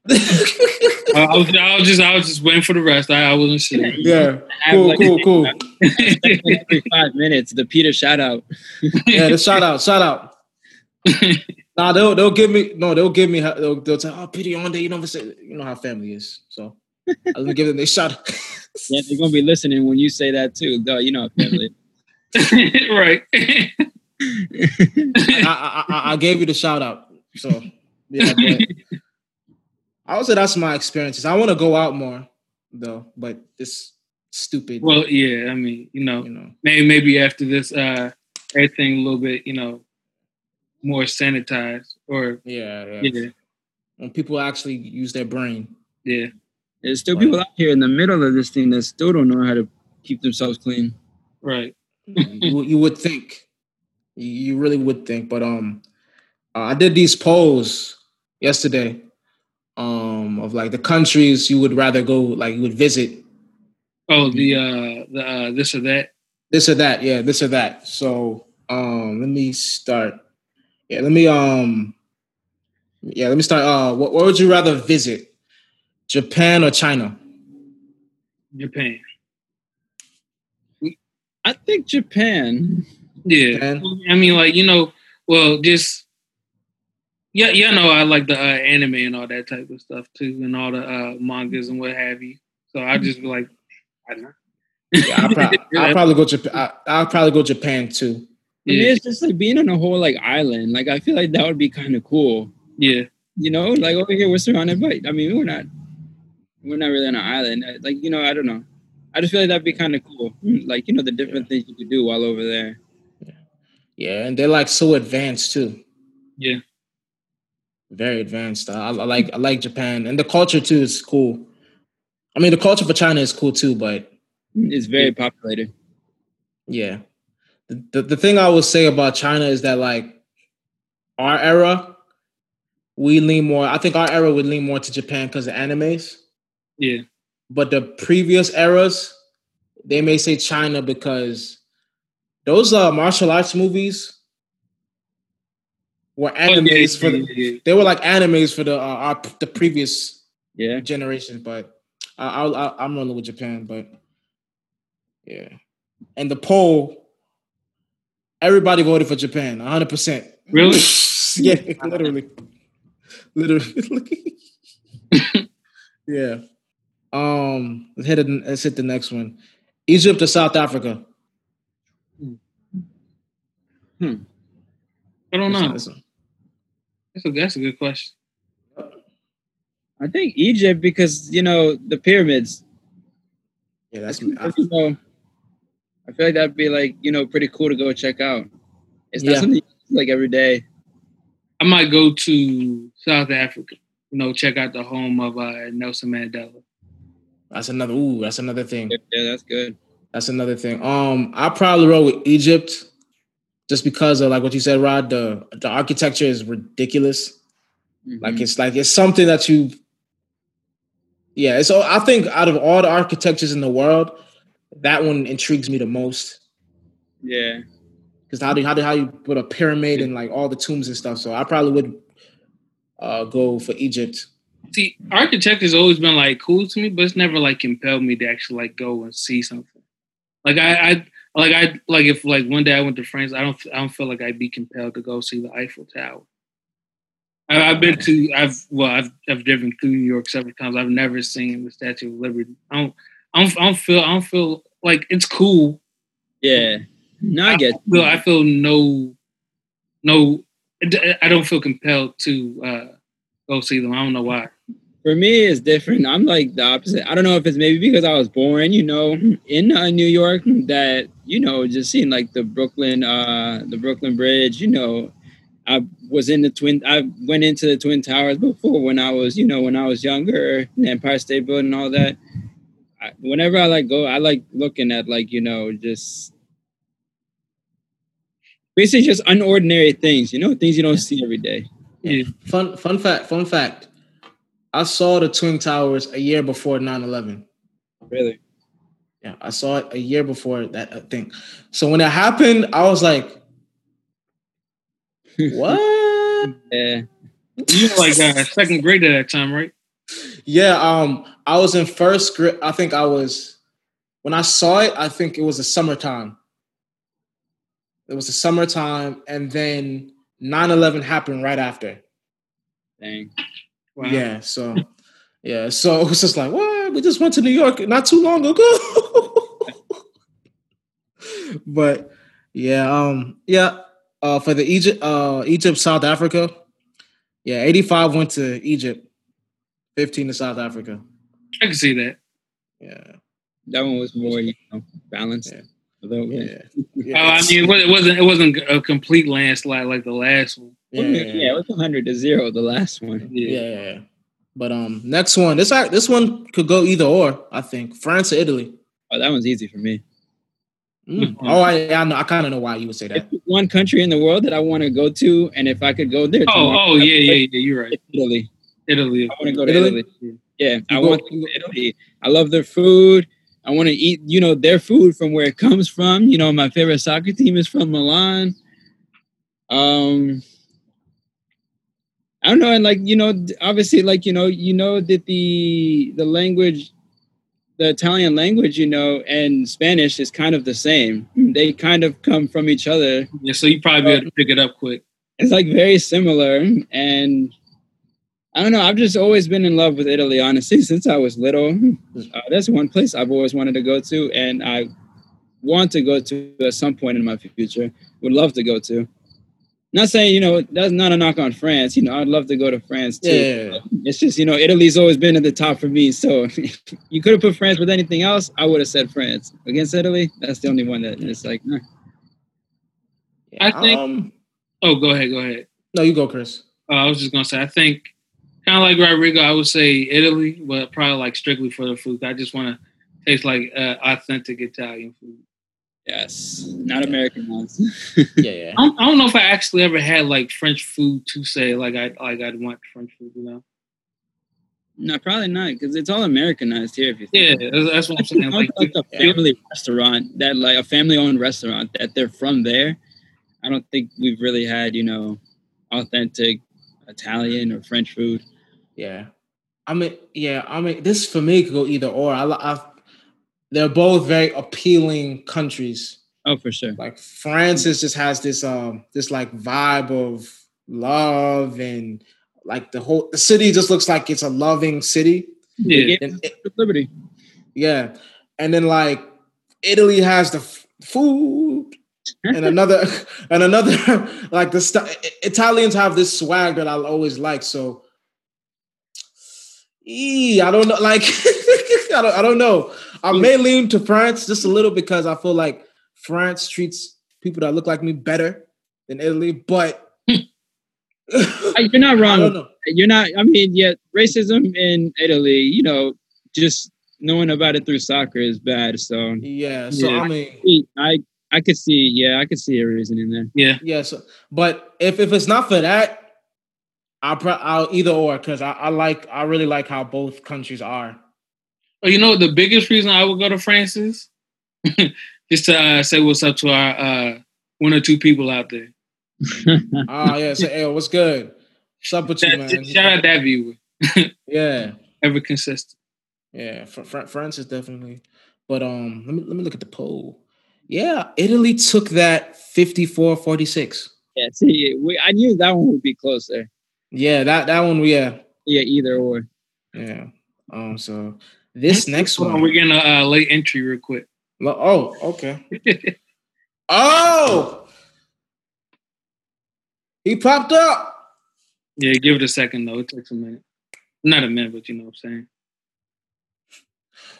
I, I was, I was just I was just waiting for the rest. I, I wasn't sure. yeah, cool, like, cool, cool. Every five minutes, the Peter shout out. Yeah, the shout out, shout out. Nah, they'll they'll give me no, they'll give me they'll, they'll say, oh, pity on day. You never say you know how family is. So I'm gonna give them a shout out. Yeah, they're gonna be listening when you say that too. Though you know, family. right. I, I, I, I gave you the shout out. So yeah, but I would say that's my experiences. I want to go out more though, but this stupid. well, yeah. I mean, you know, you know, maybe maybe after this, uh, everything a little bit, you know, more sanitized or yeah, yeah. yeah, When people actually use their brain. yeah. There's still people out here in the middle of this thing that still don't know how to keep themselves clean. Right. you, you would think, you really would think, but um, uh, I did these polls yesterday, um, of like the countries you would rather go, like you would visit Oh, the uh the uh this or that. This or that, yeah, this or that. So um let me start. Yeah, let me um yeah, let me start. Uh what, what would you rather visit? Japan or China? Japan. I think Japan. Yeah. Japan? I mean like, you know, well just yeah, yeah, no, I like the uh, anime and all that type of stuff too, and all the uh, mangas and what have you. So I just be like, I don't know. Yeah, I'll, prob- I'll probably go Japan. I, I'll probably go Japan too. For me, Yeah, it's just like being on a whole like island. Like I feel like that would be kind of cool. yeah, You know, like over here we're surrounded by. I mean, we're not. We're not really on an island. Uh, Like you know, I don't know. I just feel like that'd be kind of cool. Mm, Like you know, the different things you could do while over there. Yeah, and they're like so advanced too. yeah. Very advanced. I, I like I like Japan, and the culture too is cool. I mean, the culture for China is cool too, but It's very populated. yeah, the, the the thing I would say about China is that like our era, we lean more. I think our era would lean more to Japan because of animes. Yeah, but the previous eras, they may say China because those uh, martial arts movies were animes for the, they were like animes for the uh, our, the previous Yeah. generation. But I, I, I, I'm rolling with Japan. But yeah, and the poll, everybody voted for Japan, 100. percent Really? yeah, literally, literally. yeah. Um, let's hit it. Let's hit the next one. Egypt or South Africa? I don't know. That's a that's a good question. I think Egypt because you know the pyramids. Yeah, that's. you know, I feel like that'd be like you know pretty cool to go check out. It's not Yeah. something you do, like every day. I might go to South Africa. You know, check out the home of uh, Nelson Mandela. That's another. Ooh, that's another thing. Yeah, that's good. That's another thing. Um, I probably roll with Egypt, just because of like what you said, Rod. The the architecture is ridiculous. Like Mhm. it's like it's something that you. Yeah, so I think out of all the architectures in the world, that one intrigues me the most. yeah, Because how do how do how you put a pyramid and like all the tombs and stuff? So I probably would uh, go for Egypt. See, architecture has always been like cool to me, but it's never like compelled me to actually like go and see something. Like I, I like I like if like one day I went to France, I don't I don't feel like I'd be compelled to go see the Eiffel Tower. I, I've been to I've well I've I've driven through New York several times. I've never seen the Statue of Liberty. I don't I don't, I don't feel I don't feel like it's cool. yeah. No, I get. feel I feel no no I don't feel compelled to uh go see them. I don't know why. For me, it's different. I'm like the opposite. I don't know if it's maybe because I was born, you know, in uh, New York, that you know, just seeing like the Brooklyn, uh, the Brooklyn Bridge. You know, I was in the twin. I went into the Twin Towers before when I was, you know, when I was younger, Empire State Building, all that. I, whenever I like go, I like looking at like you know just basically just unordinary things. You know, things you don't see every day. Yeah. Fun fun fact. Fun fact. I saw the Twin Towers a year before 9-11. Really. Yeah, I saw it a year before that uh, thing. So when it happened, I was like, "What?" Yeah. You were like uh, second grade at that time, right? yeah, um, I was in first grade. I think I was when I saw it. I think it was the summertime. It was the summertime, and then 9-11 happened right after. Dang. Wow. Yeah, so yeah, so it was just like, what? We just went to New York not too long ago. but yeah, um, yeah, uh, for the Egypt, uh, Egypt, South Africa, yeah, eighty-five went to Egypt, fifteen to South Africa. I can see that. Yeah, That one was more, you know, balanced. Yeah. A little yeah, Oh, I mean, it it wasn't it wasn't a complete landslide like the last one. Yeah, Yeah, yeah, it was 100 to 0, the last one. Yeah. yeah, yeah. But um, next one, this act- this one could go either or. I think France or Italy. Oh, that one's easy for me. Mm. Oh, I, I know. I kind of know why you would say that. If there's one country in the world that I want to go to, and if I could go there, Oh, tomorrow, oh yeah, yeah, yeah. You're right. Italy. Italy. I want to go to Italy? Italy. Yeah, I go- want to go to Italy. I love their food. I want to eat, you know, their food from where it comes from. You know, my favorite soccer team is from Milan. Um, I don't know, and like you know, obviously, like you know, you know that the the language, the Italian language, you know, and Spanish is kind of the same. They kind of come from each other. Yeah, so you probably be able to pick it up quick. It's like very similar, and I don't know. I've just always been in love with Italy, honestly, since I was little. Uh, that's one place I've always wanted to go to, and I want to go to at some point in my future. Would love to go to. Not saying you know that's not a knock on France. You know, I'd love to go to France too. Yeah. It's just you know Italy's always been at the top for me. So you could have put France with anything else, I would have said France against Italy. That's the only one that it's like. Nah. I think- Um, Oh, go ahead, go ahead. no, you go, Chris. Uh, I was just gonna say, I think kind of like Rodrigo, I would say Italy, but probably like strictly for the food. I just want to taste like uh, authentic Italian food. Yes, not American ones. Yeah, yeah. I don't, I don't know if I actually ever had like French food to say like I like I'd want French food. You know? no, probably not because it's all Americanized here. If you Yeah, think. that's, that's what I'm saying. Like, like a family restaurant that like a family owned restaurant that they're from there. I don't think we've really had, you know, authentic Italian or French food. Yeah. I mean, yeah, I mean, this for me could go either or. I, I, they're both very appealing countries. Oh, for sure. Like France is just has this um this like vibe of love and like the whole the city just looks like it's a loving city. yeah, And it- Liberty. yeah, and then like Italy has the f- food and another and another like the st- Italians have this swag that I always like. So, ee, I don't know. Like, I don't, I don't know. I mm. may lean to France just a little because I feel like France treats people that look like me better than Italy. But You're not I wrong. don't know. You're not. I mean, yet racism in Italy, you know, just knowing about it through soccer is bad. So Yeah. So Yeah. I mean, I I could see. Yeah, I could see a reason in there. yeah. yeah. So, but if if it's not for that. I'll, pro- I'll either or because I, I like I really like how both countries are. Oh, you know the biggest reason I would go to France is just to uh, say what's up to our uh, one or two people out there. Oh yeah, say hey, what's good? What's up with you, man? Shout out that viewer, Yeah, ever consistent. yeah. Fr- Fr- France is definitely, but um, let me let me look at the poll. Yeah, Italy took that 54-46. yeah. See, we, I knew that one would be closer. Yeah, that that one. Yeah, Yeah, either or. yeah. Um, so this next one. we're getting a uh, late entry real quick. Oh, okay. Oh, he popped up. yeah, give it a second though. It takes a minute. Not a minute, but you know what I'm saying.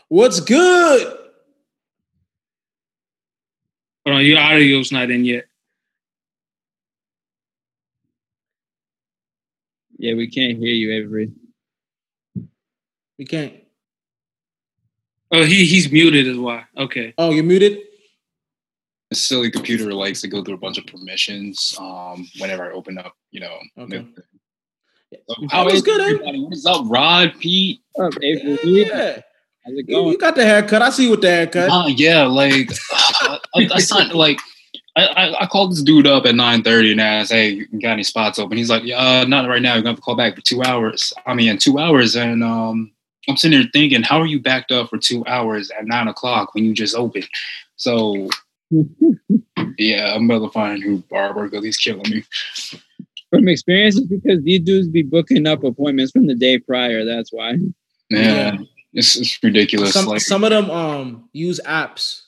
What's good? Hold on, your audio's not in yet. Yeah, we can't hear you, Avery. We can't. Oh, he he's muted as why. Okay. Oh, you're muted. The silly computer likes to go through a bunch of permissions um, whenever I open up, you know. Okay. the- Oh, it's good, eh? everybody? What is up, Rod, Pete? What's up, Avery? Yeah, How's it you, going? you got the haircut. I see you with the haircut. Uh, yeah, like I, I signed like I, I, I called this dude up at nine thirty and asked, "Hey, you got any spots open?" He's like, "Yeah, uh, not right now. You're gonna have to call back for two hours." I mean, two hours, and um, I'm sitting there thinking, how are you backed up for two hours at nine o'clock when you just opened? So yeah, I'm gonna find who barber because he's killing me. From experience, it's because these dudes be booking up appointments from the day prior. That's why. Yeah, it's, it's ridiculous. Some like, some of them um use apps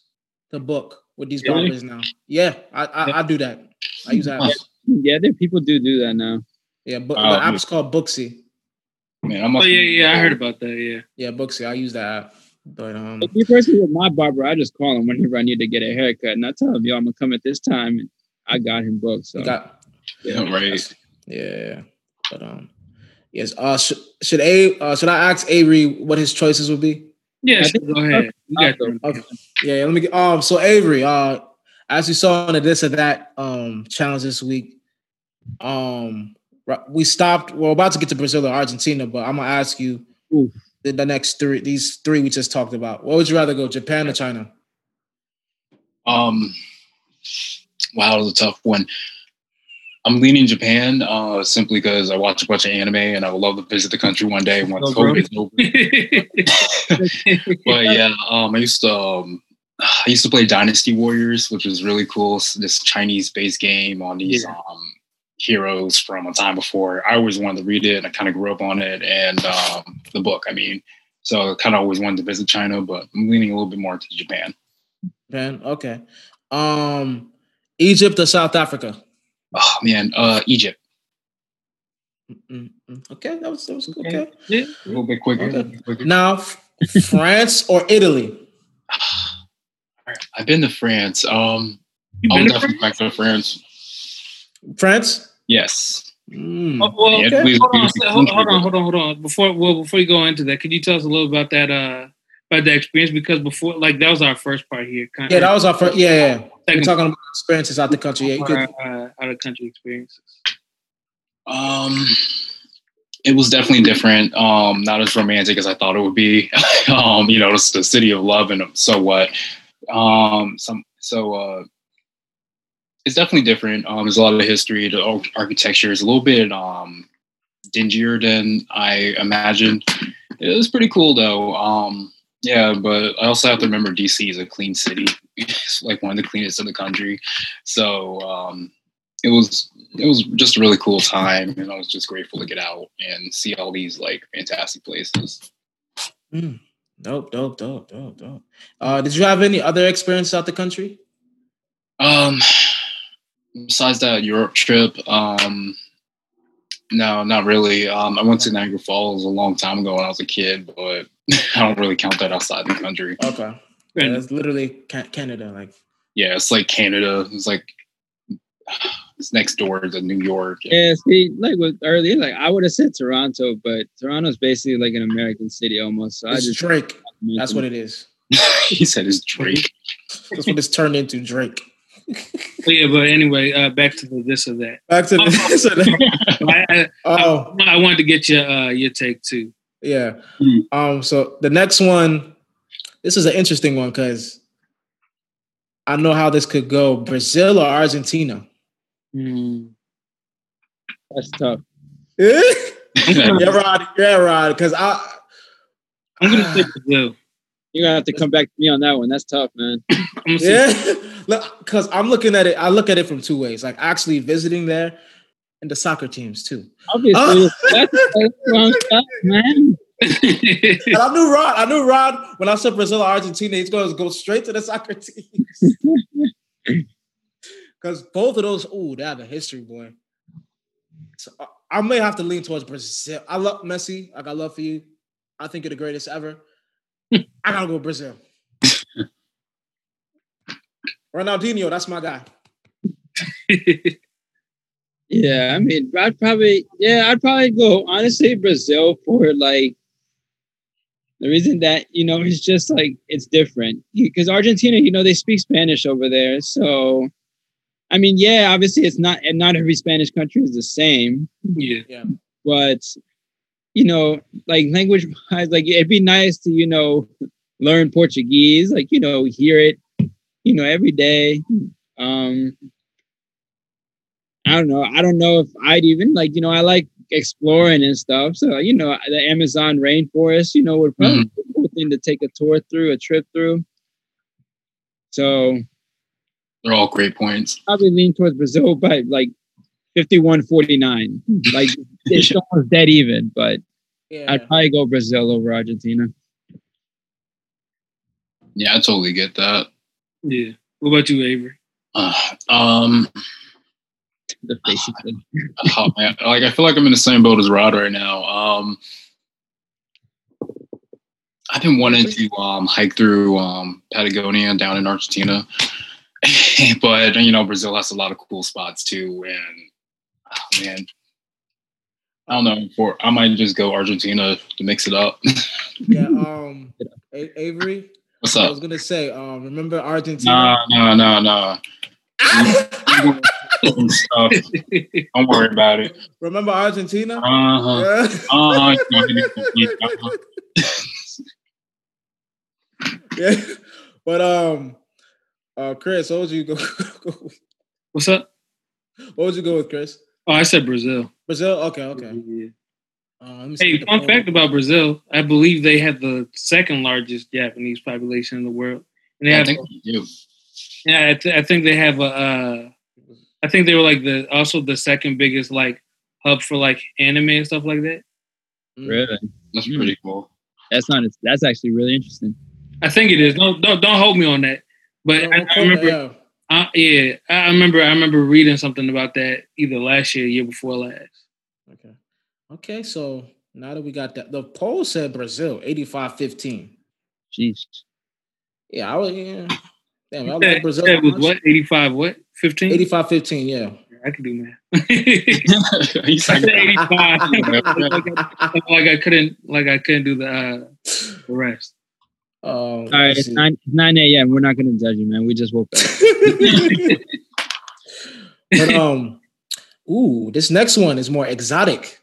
to book with these Really? barbers now. Yeah, I I, I do that. I use apps. Yeah, there people do do that now. Yeah, but Oh, the app's called Booksy. man, I'm Oh yeah, yeah, I heard about that. Yeah. Yeah, Booksy. I use that app. But um, If you personally with my barber, I just call him whenever I need to get a haircut, and I tell him, "Yo, I'm gonna come at this time." And I got him booked. So got Yeah, right. yeah. But um, yes. Uh, should should a uh, should I ask Avery what his choices would be? Yeah, I sure, go ahead. You Okay. Okay. Yeah, yeah, let me get um so Avery, uh as you saw on the this or that um challenge this week, um we stopped, we're about to get to Brazil or Argentina, but I'm gonna ask you Oof. the, the next three, these three we just talked about? What would you rather go, Japan or China? Um, wow, it was a tough one. I'm leaning Japan uh, simply because I watch a bunch of anime and I would love to visit the country one day once Oh, bro. COVID is over. but yeah, um, I used to um, I used to play Dynasty Warriors, which was really cool. S- This Chinese-based game on these Yeah. um, heroes from a time before. I always wanted to read it. and I kind of grew up on it and um, the book. I mean, so I kind of always wanted to visit China, but I'm leaning a little bit more to Japan. Japan. Okay. Um, Egypt or South Africa? Oh man, uh, Egypt. Mm, mm, Okay, that was that was Okay. okay. yeah. A little bit quicker. Okay. a little bit quicker. Now, France or Italy? I've been to France. Um, You I'll been to definitely France? back to France. France. Yes. Mm. Oh, well, Yeah, okay. please, hold, on, please, hold, hold on, hold on, hold on. Before well, before you go into that, could you tell us a little about that uh about that experience? Because before, like that was our first part here. Kind Yeah, that was our first. Yeah, yeah. We're second talking about experiences out the country. Yeah, you could. uh, out of country experiences. Um, it was definitely different. Um, not as romantic as I thought it would be. um, you know, it's the city of love and so what. Um, some so uh, it's definitely different. Um, there's a lot of history. The architecture is a little bit um dingier than I imagined. It was pretty cool though. Um, yeah, but I also have to remember DC is a clean city. It's like one of the cleanest in the country. So um, it was it was just a really cool time, and I was just grateful to get out and see all these like fantastic places. Mm. Dope, dope, dope, dope, dope. Uh, did you have any other experience out the country? Um, besides that Europe trip, um, no, not really. Um, I went to Niagara Falls a long time ago when I was a kid, but I don't really count that outside the country. Okay. Yeah, that's literally Canada. Like, Yeah, it's like Canada. It's like it's next door to New York. Yeah, see, like with earlier, like I would have said Toronto, but Toronto's basically like an American city almost. So I just Drake. That's what it is. he said it's Drake. That's what it's turned into, Drake. Yeah, but anyway, uh, back to the this or that. Back to the. this I, I, oh, I wanted to get your uh, your take too. yeah. Hmm. Um. So the next one, this is an interesting one because I know how this could go: Brazil or Argentina. Hmm. That's tough. yeah, Rod. Yeah, Rod. Because I. I'm gonna say Brazil. You're gonna have to come back to me on that one. That's tough, man. I'm gonna Yeah, because I'm looking at it. I look at it from two ways: like actually visiting there, and the soccer teams too. Obviously, Oh. that's, that's wrong stuff, man. And I knew Rod. I knew Rod when I said Brazil or Argentina. He's going to go straight to the soccer teams because both of those, ooh, they have a history, boy. So I, I may have to lean towards Brazil. I love Messi. I got love for you. I think you're the greatest ever. I gotta go Brazil. Ronaldinho, that's my guy. Yeah, I mean, I'd probably, yeah, I'd probably go honestly Brazil for like the reason that you know it's just like it's different because Argentina, you know, they speak Spanish over there, so I mean, yeah, obviously it's not, and not every Spanish country is the same, yeah. but you know, like language wise, like it'd be nice to you know learn Portuguese, like you know, hear it, you know, every day. Um, I don't know. I don't know if I'd even like, you know, I like exploring and stuff. So, you know, the Amazon rainforest, you know, would probably be a cool thing to take a tour through, a trip through. So They're all great points. probably lean towards Brazil by like 51 49. Like it's almost dead even, but Yeah. I'd probably go Brazil over Argentina. Yeah, I totally get that. Yeah. What about you, Avery? Uh, um, The face he said. oh, man. like I feel like I'm in the same boat as Rod right now. Um, I've been wanting to um, hike through um, Patagonia down in Argentina, but you know Brazil has a lot of cool spots too. And oh, man, I don't know. For I might just go Argentina to mix it up. Yeah. Um, A- Avery, What's up? I was gonna say, um, remember Argentina? No, no, no, no. Stuff. Don't worry about it. remember Argentina? Uh-huh. Yeah. Uh-huh. yeah, but um, uh, Chris, what would you go? What's up? what would you go with, Chris? Oh, I said Brazil. Brazil. Okay, okay. Yeah. Uh, let me see Hey, fun poll- fact about Brazil: I believe they have the second largest Japanese population in the world. And they I have, think you do. yeah, I, th- I think they have a. Uh, I think they were like the also the second biggest like hub for like anime and stuff like that. Mm. Really? That's pretty cool. That's not. That's actually really interesting. I think it is. Don't don't, don't hold me on that. But I, I remember, yeah. I, yeah, I remember. I remember reading something about that either last year, or year before last. Okay. Okay, so now that we got that, the poll said Brazil 85-15. Jeez. Yeah, I was yeah. Damn, I That, like Brazil. that that was what eighty five, what fifteen? 85-15, yeah. I can do math. He's like, said eighty five. like I couldn't, like I couldn't do the uh, the rest. Um, All right, it's nine, 9 a.m. We're not going to judge you, man. We just woke up. but um, ooh, this next one is more exotic.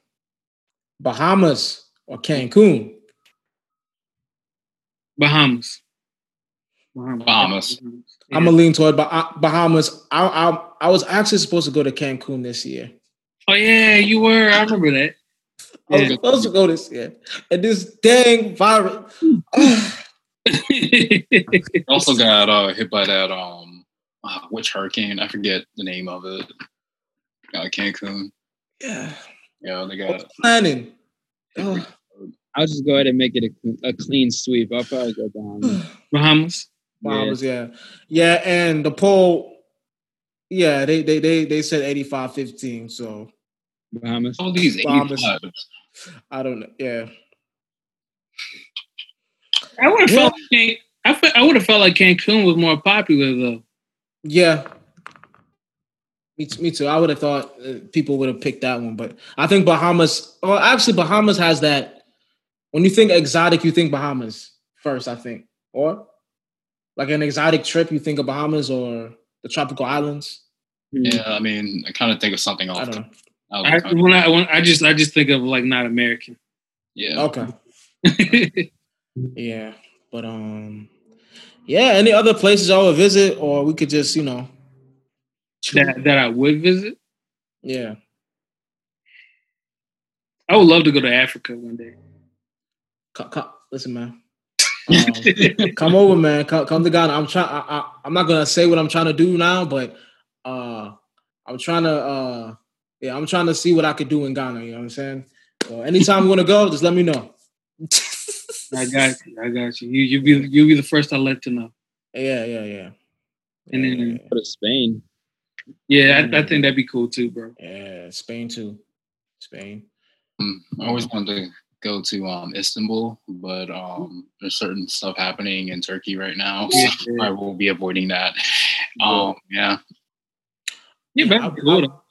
Bahamas or Cancun. Bahamas. Bahamas. Bahamas. I'm gonna lean toward Bahamas. I, I I was actually supposed to go to Cancun this year. Oh yeah, you were. I remember that. I was Yeah. supposed to go this year, and this dang virus. also got uh, hit by that um, uh, which hurricane? I forget the name of it. Uh, Cancun. yeah, Yeah, they what's got. planning? Ugh. I'll just go ahead and make it a, a clean sweep. I'll probably go down. Bahamas. Bahamas, yeah. yeah, and the poll, yeah, they they they they said 85-15, So Bahamas. All these Bahamas. 85s. I don't know. Yeah, I would have felt. Like I fe- I would have felt like Cancun was more popular though. yeah. Me, t- me too. I would have thought uh, people would have picked that one, but I think Bahamas. Well, actually, Bahamas has that. When you think exotic, you think Bahamas first. I think, or like an exotic trip, you think of Bahamas or the tropical islands. Yeah, I mean, I kind of think of something I off. don't know. out of I, when I when I just I just think of like not American. Yeah. Okay. Yeah, but um, yeah. Any other places I would visit, or we could just, you know, that that I would visit. yeah. I would love to go to Africa one day. Co- co- listen, man. Um, come over, man. Come, come to Ghana. I'm trying. I, I, I'm not gonna say what I'm trying to do now, but uh, I'm trying to. uh Yeah, I'm trying to see what I could do in Ghana. You know what I'm saying? So anytime you want to go, just let me know. I got you. I got you. You you be you'll be the first I let to know. Yeah, yeah, yeah. And then- Go to Spain. Yeah, I, I think that'd be cool too, bro. yeah, Spain too. Spain. Um, I always wanted to go to um, Istanbul, but um, there's certain stuff happening in Turkey right now. So Yeah. I will be avoiding that. Um, yeah. Yeah, but that'd be cool though.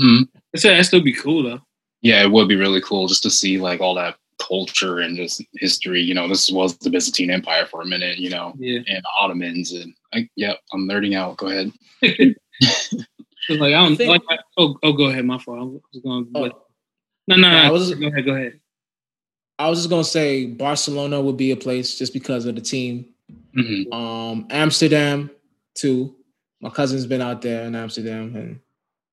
Mhm. I said that'd still be cool though. Yeah, it would be really cool just to see like all that culture and just history. You know, this was the Byzantine Empire for a minute, you know, Yeah. and Ottomans. And I, yeah, I'm nerding out. Go ahead. Like I don't think- like. I, oh, oh, go ahead. My fault. I was going. Oh. but- no, no, no. I was- go ahead. Go ahead. I was just gonna say Barcelona would be a place just because of the team. Mhm. Um, Amsterdam too. My cousin's been out there in Amsterdam, and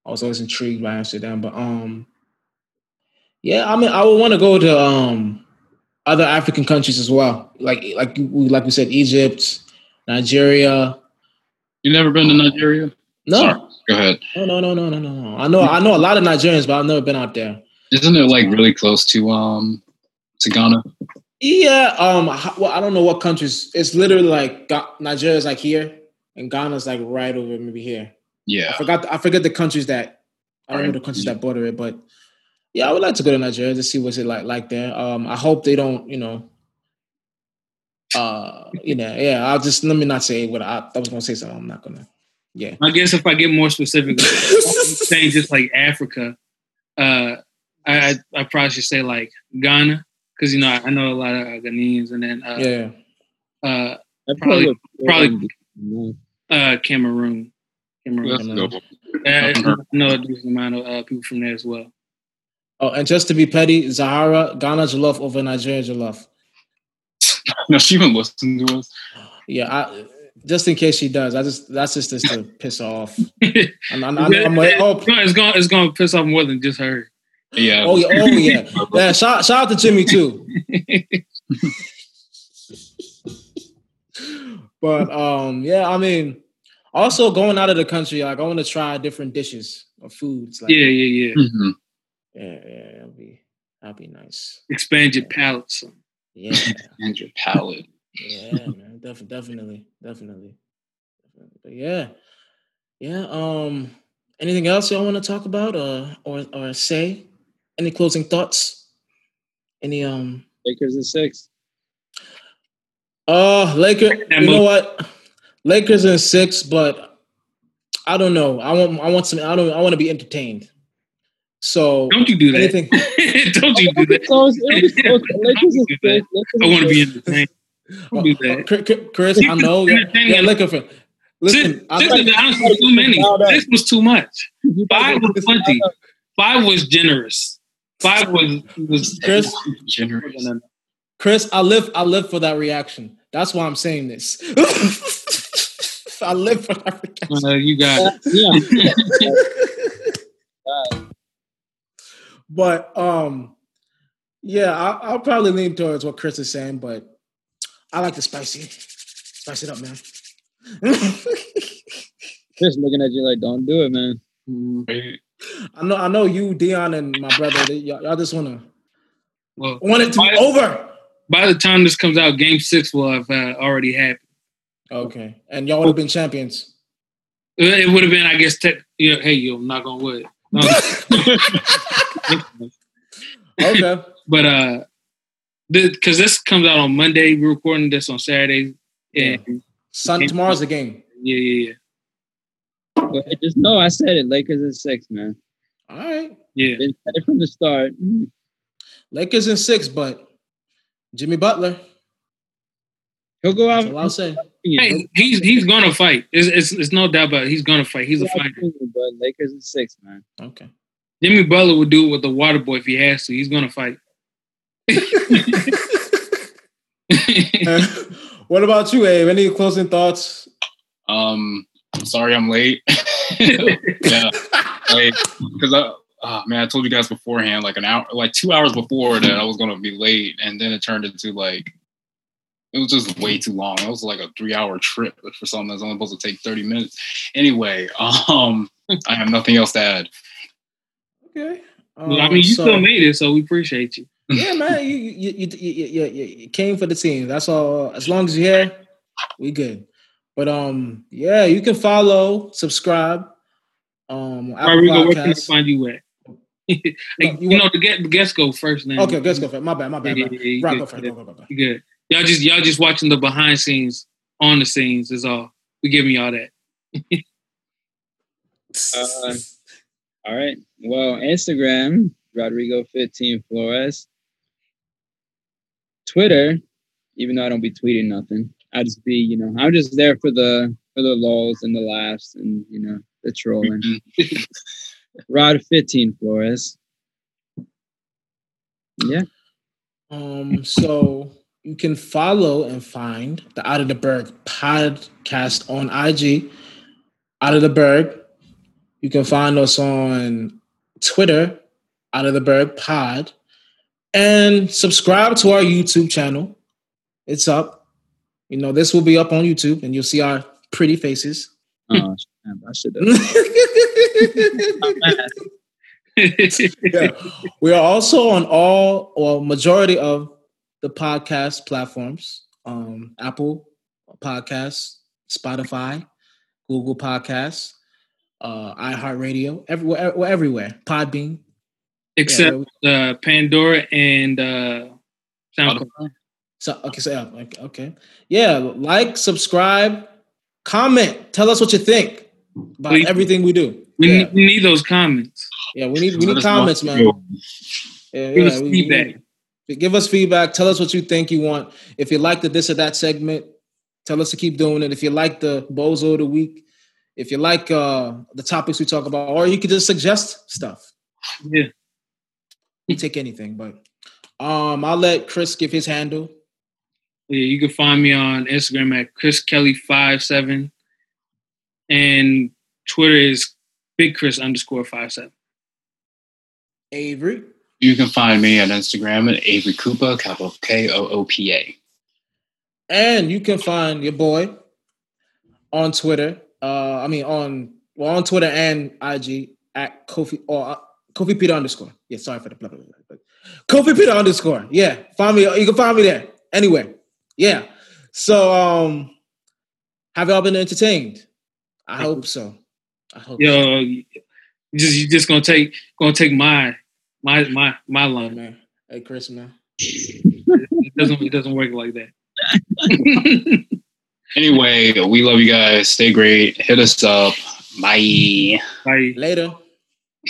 I was always intrigued by Amsterdam. But um, yeah, I mean, I would want to go to um other African countries as well, like like we like we said, Egypt, Nigeria. You never been to Nigeria? No, Sorry. Go ahead. no, no, no, no, no, no, no. I know, I know a lot of Nigerians, but I've never been out there. Isn't it like really close to um to Ghana? Yeah, um, well, I don't know what countries. It's literally like Ga- Nigeria's like here, and Ghana's like right over maybe here. Yeah, I Yeah. forgot. I forget the countries that. I don't know the countries that border it, but yeah, I would like to go to Nigeria to see what's it like like there. Um, I hope they don't, you know. Uh, you know, yeah. I'll just let me not say what I, I was gonna say. Something I'm not gonna. Yeah. I guess if I get more specific, I'm saying just like Africa, uh, I I I probably should say like Ghana because you know I, I know a lot of Ghanaians and then uh, Yeah. uh, I'd Probably- probably- uh, Cameroon. Cameroon. Let's. Yeah, I know a decent amount of uh, people from there as well. Oh, and just to be petty, Zahara, Ghana jollof over Nigeria jollof. no, she wouldn't listen to us. Yeah, I, just in case she does, I just that's just just to piss off. I'm, I'm, I'm, I'm like, oh, it's gonna it's gonna piss off more than just her. Yeah. oh yeah, oh yeah, yeah. Shout, shout out to Jimmy too. But um, yeah, I mean, also going out of the country, like I want to try different dishes or foods. Like, Yeah, yeah, yeah. Mhm. yeah, yeah, that'd be that'd be nice. Expand your palate. son. Yeah, And your palate. yeah, man, definitely, definitely, definitely, definitely. But yeah, yeah. Um, anything else y'all want to talk about or or or say? Any closing thoughts? Any um? Lakers in six. Uh, Laker. That You know move. what? Lakers in six, but I don't know. I want. I want some. I don't. I want to be entertained. So Don't you do that? anything. Don't you do that? So it's- it was close. Lakers in do that. six. Lakers I want to be six. entertained. Don't do that. Chris- Chris- Chris, I know. Yeah, Entertaining yeah Laker fan. Listen, Six, I, six is honestly too many. Six was too much. Five was plenty. Five was generous. Five was was Chris, Generous. Chris, I live. I live for that reaction. That's why I'm saying this. I live for that reaction. Uh, you got it. Yeah. But um, yeah, I, I'll probably lean towards what Chris is saying, but I like the spicy. Spice it up, man. Just looking at you like, don't do it, man. Wait, I know, I know you, Dion, and my brother. They, y'all, y'all just wanna Well, want it to be Why- over. by the time this comes out, Game Six will have uh, already happened. Okay, and y'all would have been champions. It would have been, I guess. Te- yeah, hey, yo, knock on wood. No. Okay, but uh, because this comes out on Monday, we're recording this on Saturday. And Sun tomorrow's the game. yeah, yeah, yeah, But just know I said it. Lakers in six, man. All right, yeah. Been said it from the start. Mm. Lakers in six, but Jimmy Butler. He'll go out. That's all I'll say. Hey, he's he's gonna fight. It's, it's it's no doubt about it. He's gonna fight. He's a fighter. But Lakers in six, man. Okay. Jimmy Butler would do it with the water boy if he has to. He's gonna fight. what about you, Abe? Any closing thoughts? Um, I'm sorry I'm late. yeah, like because I. Oh man, I told you guys beforehand, like an hour, like two hours before that I was gonna be late, and then it turned into like it was just way too long. It was like a three-hour trip for something that's only supposed to take thirty minutes. Anyway, um, I have nothing else to add. Okay. well, I mean, Um, you so- still made it, so we appreciate you. yeah, man, you you, you, you, you, you you came for the team. That's all. As long as you're here, we good. But um, yeah, you can follow, subscribe. Um, Rodrigo, where can I find you at? Hey, No, you you know, the guest, the guest go first now. Okay, let's go. For it. My bad. My bad. Yeah, my bad. yeah, you Rock, good, go. You good. Y'all just y'all just watching the behind scenes, on the scenes is all. We giving y'all that. Uh, all right. Well, Instagram, Rodrigo15 Flores. Twitter, even though I don't be tweeting nothing, I just be, you know, I'm just there for the for the lulls and the laughs and you know the trolling. Rod 15 Flores. Yeah. Um, so you can follow and find the Out of the Berg podcast on IG. Out of the Berg. You can find us on Twitter, Out of the Berg Pod, and subscribe to our YouTube channel. It's up. You know, this will be up on YouTube, and you'll see our pretty faces. Oh, I should have. yeah. We are also on all or majority of the podcast platforms. Um, Apple Podcasts, Spotify, Google Podcasts, uh, iHeartRadio, everywhere, we're everywhere. Podbean. Except Yeah, uh, Pandora and uh, SoundCloud. So okay, so yeah, like, okay, yeah. Like, subscribe, comment. Tell us what you think about Please. everything we do. We, yeah, need, we need those comments. yeah, we need we need comments, man. Yeah, Give yeah, us we- we- feedback. Give us feedback. Tell us what you think you want. If you like the this or that segment, tell us to keep doing it. If you like the bozo of the week, if you like uh, the topics we talk about, or you could just suggest stuff. Yeah. We take anything, but um, I'll let Chris give his handle. Yeah, you can find me on Instagram at Chris Kelly five seven, and Twitter is Big Chris underscore five seven. Avery. You can find me on Instagram at Avery Koopa, capital K O O P A. And you can find your boy on Twitter. Uh, I mean on well on Twitter and IG at Kofi or uh, Kofi Peter underscore. Yeah, sorry for the blah, blah, blah, blah. Kofi Peter underscore. Yeah, find me. You can find me there. Anyway, yeah. So um, have y'all been entertained? I hope so. I hope. So. Yo, you just you just gonna take gonna take my my my my line. man. Hey, Chris, man. It doesn't it doesn't work like that. Anyway, we love you guys. Stay great. Hit us up. Bye. Bye. Later.